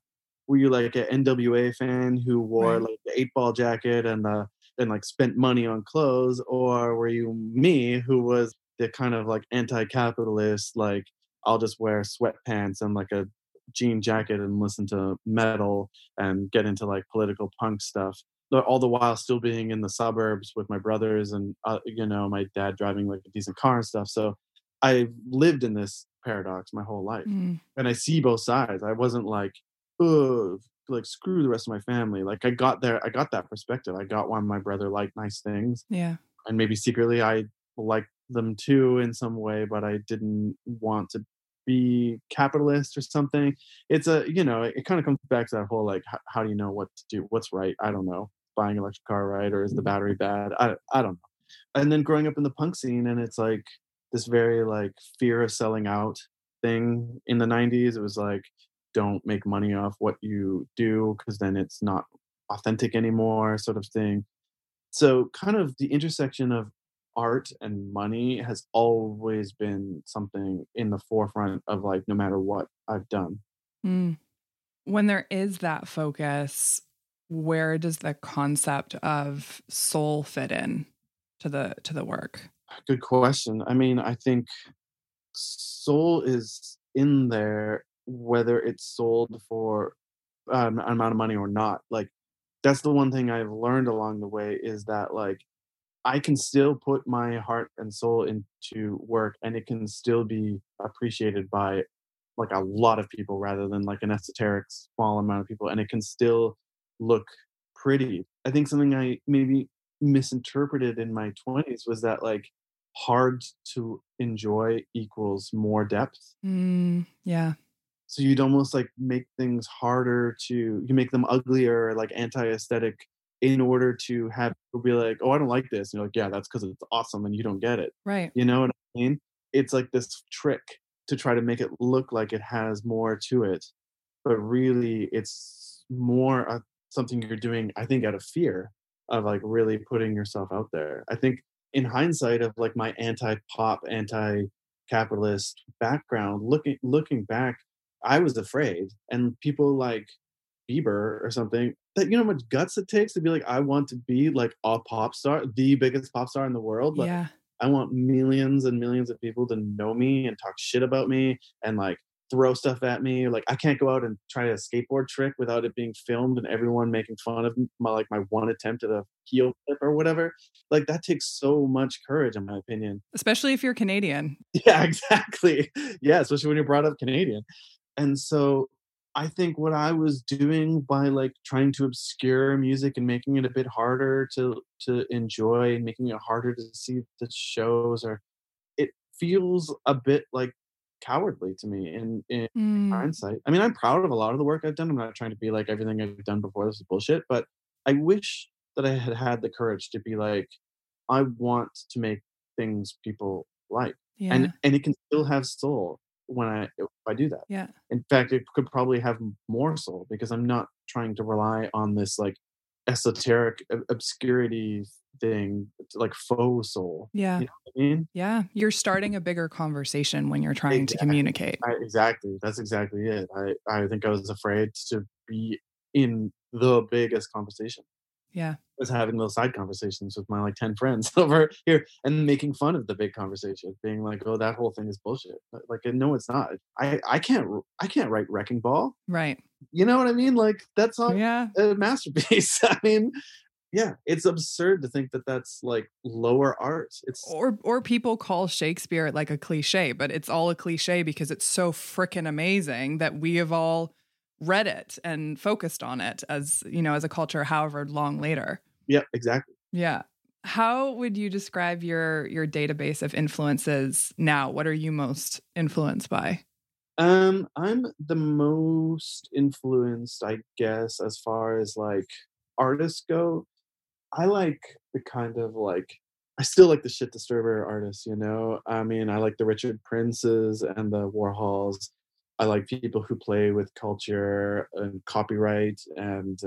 were you like an NWA fan who wore Right. like the eight ball jacket and the and like spent money on clothes, or were you me who was the kind of like anti-capitalist, like I'll just wear sweatpants and like a jean jacket and listen to metal and get into like political punk stuff all the while still being in the suburbs with my brothers and uh, you know my dad driving like a decent car and stuff so i lived in this paradox my whole life Mm. and i see both sides i wasn't like oh like screw the rest of my family like i got there i got that perspective i got why my brother liked nice things Yeah. and maybe secretly I liked them too in some way, but I didn't want to be capitalist or something. It's a you know it kind of comes back to that whole like how, how do you know what to do, what's right? I don't know. Buying an electric car right or is the mm-hmm. battery bad? I I don't know. And then growing up in the punk scene and it's like this very like fear of selling out thing in the 90s. It was like don't make money off what you do because then it's not authentic anymore sort of thing so kind of the intersection of art and money has always been something in the forefront of like no matter what I've done. Mm. When there is that focus, where does the concept of soul fit in to the to the work? Good question. I mean, I think soul is in there whether it's sold for um, an amount of money or not. Like that's the one thing I've learned along the way is that like I can still put my heart and soul into work and it can still be appreciated by like a lot of people rather than like an esoteric small amount of people and it can still look pretty. I think something I maybe misinterpreted in my 20s was that like hard to enjoy equals more depth Mm, yeah. so you'd almost like make things harder to you make them uglier like anti-aesthetic in order to have people be like oh i don't like this and you're like yeah that's because it's awesome and you don't get it Right. you know what i mean it's like this trick to try to make it look like it has more to it but really it's more uh, something you're doing i think out of fear of like really putting yourself out there i think in hindsight of like my anti-pop anti-capitalist background looking looking back i was afraid and people like bieber or something that you know how much guts it takes to be like i want to be like a pop star the biggest pop star in the world like yeah. I want millions and millions of people to know me and talk shit about me and like throw stuff at me. Like I can't go out and try a skateboard trick without it being filmed and everyone making fun of my like my one attempt at a heel flip or whatever. Like that takes so much courage, in my opinion. Especially if you're Canadian. Yeah, exactly. Yeah, especially when you're brought up Canadian. And so I think what I was doing by like trying to obscure music and making it a bit harder to to enjoy and making it harder to see the shows or it feels a bit like cowardly to me in in Mm, hindsight. I mean, I'm proud of a lot of the work I've done. I'm not trying to be like everything I've done before this is bullshit, but I wish that I had had the courage to be like I want to make things people like yeah. and and it can still have soul when I if I do that. yeah. In fact, it could probably have more soul because I'm not trying to rely on this like esoteric ob- obscurity thing, like faux soul. Yeah. You know what I mean? Yeah. You're starting a bigger conversation when you're trying to communicate. I, exactly. That's exactly it. I I think I was afraid to be in the biggest conversation. Yeah. Was having those side conversations with my like 10 friends over here and making fun of the big conversation being like oh that whole thing is bullshit like no it's not i i can't i can't write wrecking ball Right. you know what i mean like that's not Yeah. a masterpiece i mean yeah it's absurd to think that that's like lower art it's Or or people call Shakespeare like a cliche, but it's all a cliche because it's so freaking amazing that we have all read it and focused on it as, you know, as a culture however long later. Yeah exactly Yeah. How would you describe your your database of influences now? What are you most influenced by? Um, I'm the most influenced, I guess, as far as like artists go. I like the kind of like I still like the shit disturber artists, you know. I mean, I like the Richard Princes and the Warhols. I like people who play with culture and copyright and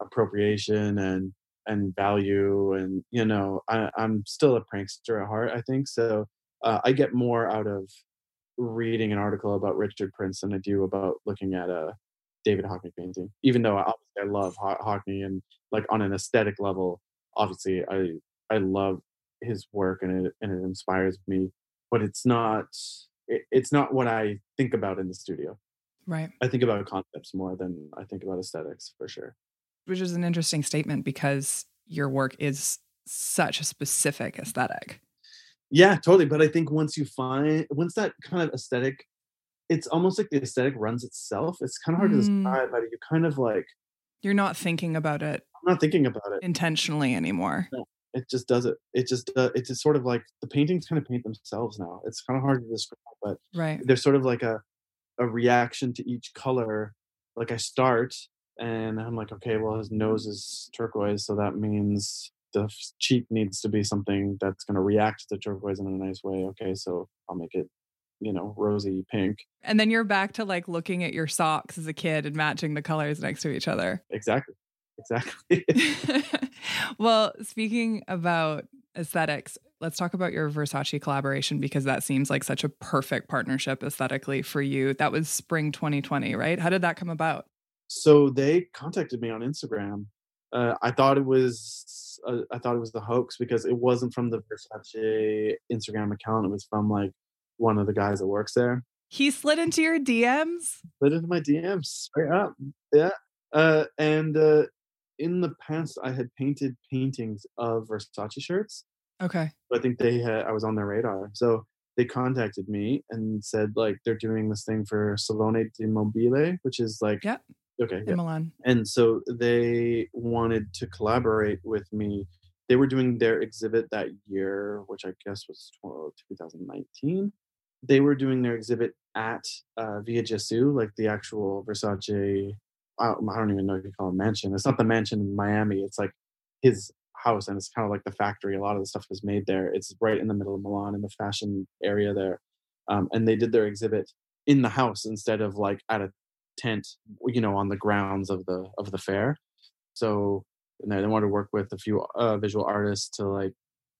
appropriation and and value and you know I, i'm still a prankster at heart i think so uh, i get more out of reading an article about Richard Prince than I do about looking at a David Hockney painting. Even though I, obviously I love Ho- Hockney and like on an aesthetic level, obviously I I love his work and it and it inspires me. but it's not it, it's not what I think about in the studio. Right. I think about concepts more than I think about aesthetics for sure. Which is an interesting statement because your work is such a specific aesthetic. Yeah, totally. But I think once you find once that kind of aesthetic, it's almost like the aesthetic runs itself. It's kind of hard to Mm. describe, but you kind of like You're not thinking about it I'm not thinking about it. intentionally anymore. It just does it. It just uh, it's just sort of like the paintings kind of paint themselves now. It's kind of hard to describe, but Right. there's sort of like a a reaction to each color. Like I start and I'm like, okay, well his nose is turquoise, so that means the cheek needs to be something that's going to react to turquoise in a nice way. Okay, so I'll make it, you know, rosy pink. And then you're back to like looking at your socks as a kid and matching the colors next to each other. Exactly, exactly. well, speaking about aesthetics, let's talk about your Versace collaboration because that seems like such a perfect partnership aesthetically for you. That was spring 2020, right? How did that come about? So they contacted me on Instagram. Uh, I thought it was uh, I thought it was the hoax because it wasn't from the Versace Instagram account. It was from like one of the guys that works there. He slid into your DMs. Slid into my DMs straight up. Yeah. Uh, and uh, in the past, I had painted paintings of Versace shirts. Okay. I think they had I was on their radar. So they contacted me and said like they're doing this thing for Salone del Mobile, which is like Yep. Okay, yeah. In Milan. and so they wanted to collaborate with me. They were doing their exhibit that year which i guess was 12, 2019 they were doing their exhibit at uh, via Gesù, like the actual versace I don't, I don't even know if you call it mansion. It's not the mansion in miami. It's like his house and it's kind of like the factory. A lot of the stuff was made there. It's right in the middle of milan in the fashion area there. Um, and they did their exhibit in the house instead of like at a tent you know on the grounds of the of the fair. So and they wanted to work with a few uh, visual artists to like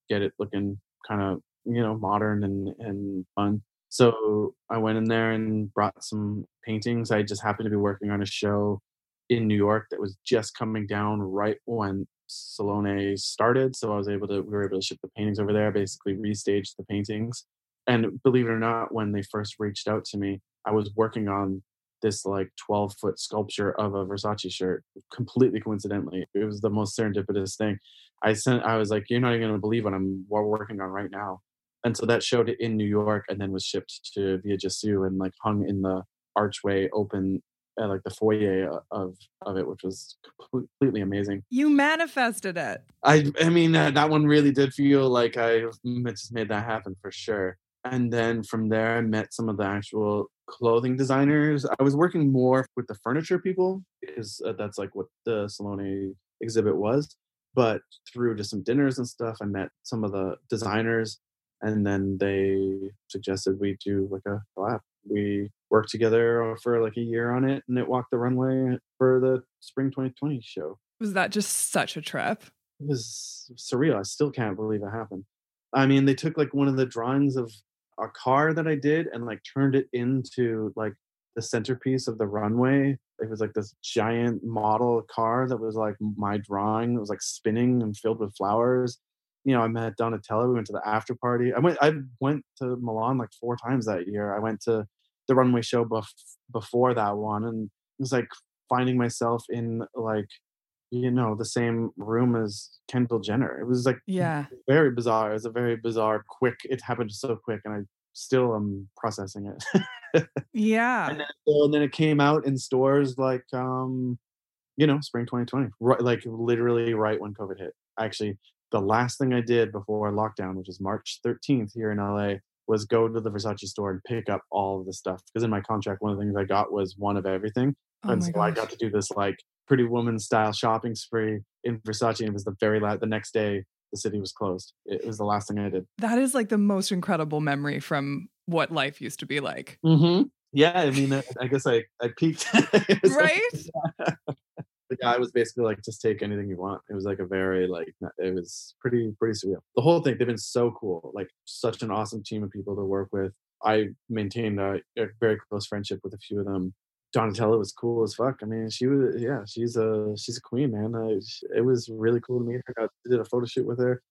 get it looking kind of you know modern and and fun. So i went in there and brought some paintings. I just happened to be working on a show in new york that was just coming down right when salone started. So i was able to we were able to ship the paintings over there basically restage the paintings. And believe it or not when they first reached out to me i was working on this like 12 foot sculpture of a Versace shirt completely coincidentally. It was the most serendipitous thing. I sent, I was like, you're not even going to believe what I'm what we're working on right now. And so that showed it in New York and then was shipped to Via Gesù and like hung in the archway open at like the foyer of of it, which was completely amazing. You manifested it. I I mean uh, that one really did feel like I just made that happen for sure. And then from there, I met some of the actual clothing designers. I was working more with the furniture people because uh, that's like what the Salone exhibit was. But through just some dinners and stuff, I met some of the designers, and then they suggested we do like a collab. We worked together for like a year on it, and it walked the runway for the spring 2020 show Was that just such a trip? it was surreal. I still can't believe it happened. I mean, they took like one of the drawings of a car that I did and like turned it into like the centerpiece of the runway. It was like this giant model car that was like my drawing. It was like spinning and filled with flowers. You know, I met Donatella. We went to the after party. I went. I went to Milan like four times that year. I went to the runway show bef- before that one, and it was like finding myself in like you know the same room as Kendall Jenner. It was like Yeah. very bizarre. It was a very bizarre, quick. It happened so quick, and I still am processing it. Yeah. and, then, and then it came out in stores like, um, you know, spring 2020, right, like literally right when COVID hit. Actually, the last thing I did before lockdown, which was March 13th here in LA, was go to the Versace store and pick up all of the stuff. Because in my contract, one of the things I got was one of everything. Oh and so I got to do this like pretty woman style shopping spree in Versace. And it was the very last, the next day, the city was closed. It was the last thing I did. That is like the most incredible memory from what life used to be like. Mm-hmm. Yeah, I mean, I, I guess I, I peaked. Was like- Right? the guy was basically like, just take anything you want. It was like a very like, it was pretty pretty surreal. The whole thing, they've been so cool. Like such an awesome team of people to work with. I maintained a, a very close friendship with a few of them. Donatella was cool as fuck. I mean, she was yeah, she's a she's a queen, man. Uh, it was really cool to meet her. I did a photo shoot with her.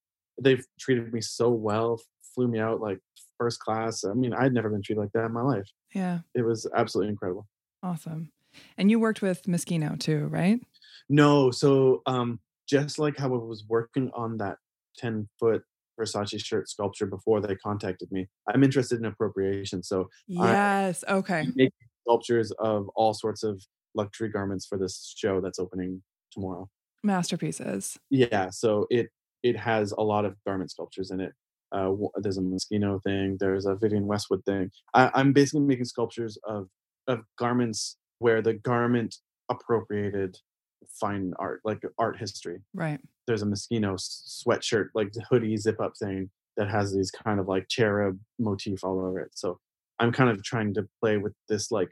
They've treated me so well. Flew me out like first class. I mean, I'd never been treated like that in my life. Yeah. It was absolutely incredible. Awesome. And you worked with Moschino too, right? No, so um, just like how I was working on that 10 foot Versace shirt sculpture before they contacted me, I'm interested in appropriation. So yes, I, okay. Make sculptures of all sorts of luxury garments for this show that's opening tomorrow. Masterpieces. Yeah, so it it has a lot of garment sculptures in it. Uh, there's a Moschino thing. There's a Vivienne Westwood thing. I, I'm basically making sculptures of of garments where the garment appropriated fine art, like art history. Right. There's a Moschino sweatshirt, like the hoodie zip up thing that has these kind of like cherub motif all over it. So I'm kind of trying to play with this like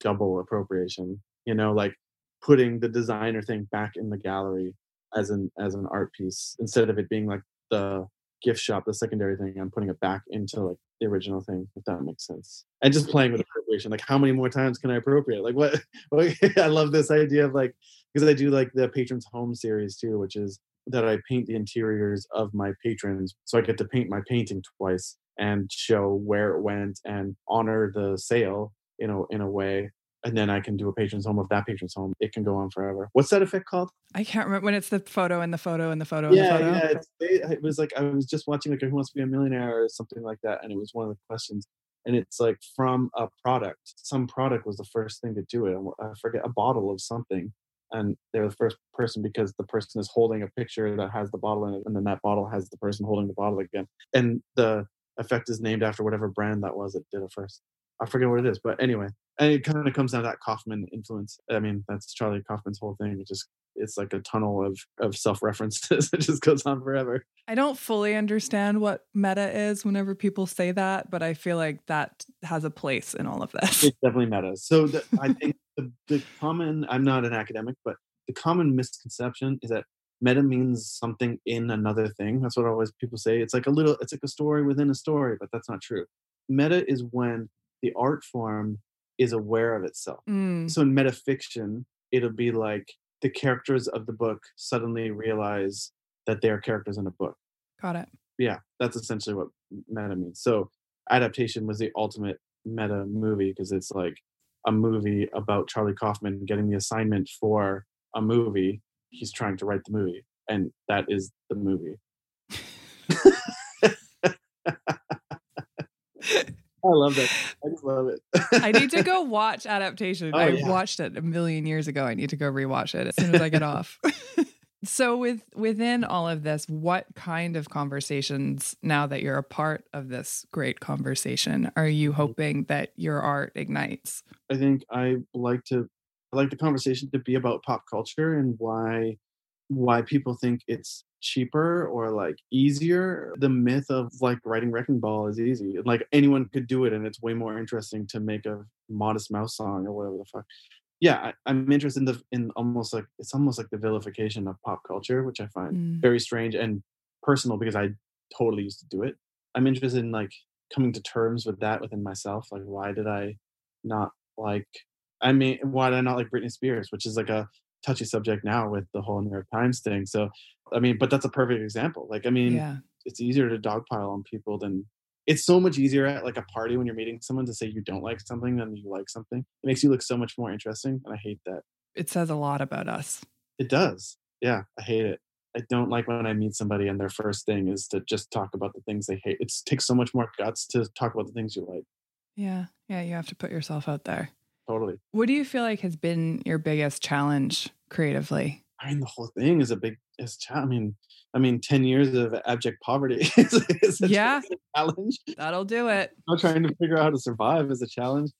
double appropriation, you know, like putting the designer thing back in the gallery as an as an art piece instead of it being like the gift shop, the secondary thing. I'm putting it back into like the original thing, if that makes sense. And just playing with appropriation. Like, how many more times can I appropriate? Like, what? I love this idea of like, because I do like the patrons home series too, which is that I paint the interiors of my patrons. So I get to paint my painting twice and show where it went and honor the sale, you know, in a way and then I can do a patron's home of that patron's home. It can go on forever. What's that effect called? I can't remember when it's the photo and the photo and the photo. Yeah, the photo. yeah. it was like I was just watching like Who Wants to Be a Millionaire or something like that, and it was one of the questions. And it's like from a product. Some product was the first thing to do it. I forget a bottle of something, and they're the first person because the person is holding a picture that has the bottle in it, and then that bottle has the person holding the bottle again. And the effect is named after whatever brand that was that did it first. I forget what it is, but anyway, and it kind of comes down to that Kaufman influence. I mean, that's Charlie Kaufman's whole thing. It just it's like a tunnel of of self references. it just goes on forever. I don't fully understand what meta is whenever people say that, but I feel like that has a place in all of this. It's definitely meta. So the, I think the, the common I'm not an academic, but the common misconception is that meta means something in another thing. That's what always people say. It's like a little, it's like a story within a story, but that's not true. Meta is when the art form is aware of itself. Mm. So in metafiction, it'll be like the characters of the book suddenly realize that they are characters in a book. Got it. Yeah, that's essentially what meta means. So adaptation was the ultimate meta movie because it's like a movie about Charlie Kaufman getting the assignment for a movie. He's trying to write the movie, and that is the movie. I love that. I just love it. I need to go watch adaptation. Oh, I yeah. watched it a million years ago. I need to go rewatch it as soon as I get off. so with within all of this, what kind of conversations now that you're a part of this great conversation are you Mm-hmm. hoping that your art ignites? I think I like to like the conversation to be about pop culture and why why people think it's cheaper or like easier. The myth of like writing Wrecking Ball is easy. Like anyone could do it and it's way more interesting to make a modest mouse song or whatever the fuck. Yeah, I, am interested in the in almost like it's almost like the vilification of pop culture, which I find Mm. very strange and personal because I totally used to do it. I'm interested in like coming to terms with that within myself. Like why did I not like I mean why did I not like Britney Spears, which is like a touchy subject now with the whole New York Times thing. So I mean, but that's a perfect example. Like I mean, Yeah. it's easier to dogpile on people than it's so much easier at like a party when you're meeting someone to say you don't like something than you like something. It makes you look so much more interesting, and I hate that. It says a lot about us. It does. Yeah, I hate it. I don't like when I meet somebody and their first thing is to just talk about the things they hate. It takes so much more guts to talk about the things you like. Yeah. Yeah. You have to put yourself out there. Totally. What do you feel like has been your biggest challenge creatively? I mean, the whole thing is a big is cha- I mean, I mean, ten years of abject poverty is, is a Yeah. challenge. That'll do it. Not trying to figure out how to survive is a challenge.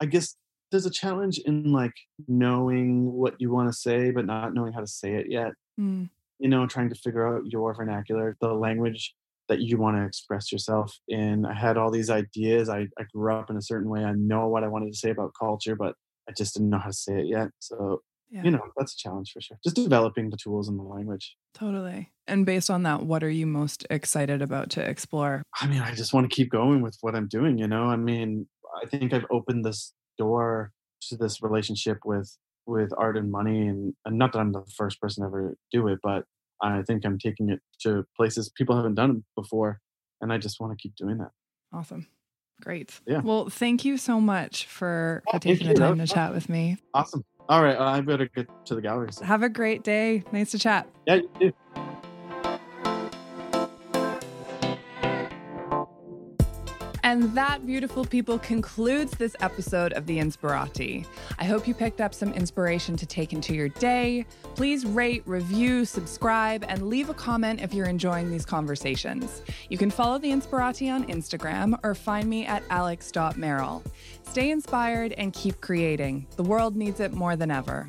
I guess there's a challenge in like knowing what you want to say, but not knowing how to say it yet. Mm. You know, trying to figure out your vernacular, the language that you want to express yourself in. I had all these ideas. I, I grew up in a certain way. I know what I wanted to say about culture, but I just didn't know how to say it yet. So, Yeah. you know, that's a challenge for sure. Just developing the tools and the language. Totally. And based on that, what are you most excited about to explore? I mean, I just want to keep going with what I'm doing, you know? I mean, I think I've opened this door to this relationship with with art and money and, and not that I'm the first person to ever do it, but I think I'm taking it to places people haven't done before and I just want to keep doing that. Awesome. Great. Yeah. Well, thank you so much for, Oh, taking the time to chat with me. Awesome. All right, I better get to the gallery. So. Have a great day. Nice to chat. Yeah, you too. And that, beautiful people, concludes this episode of The Inspirati. I hope you picked up some inspiration to take into your day. Please rate, review, subscribe, and leave a comment if you're enjoying these conversations. You can follow The Inspirati on Instagram or find me at alex.merrill. Stay inspired and keep creating. The world needs it more than ever.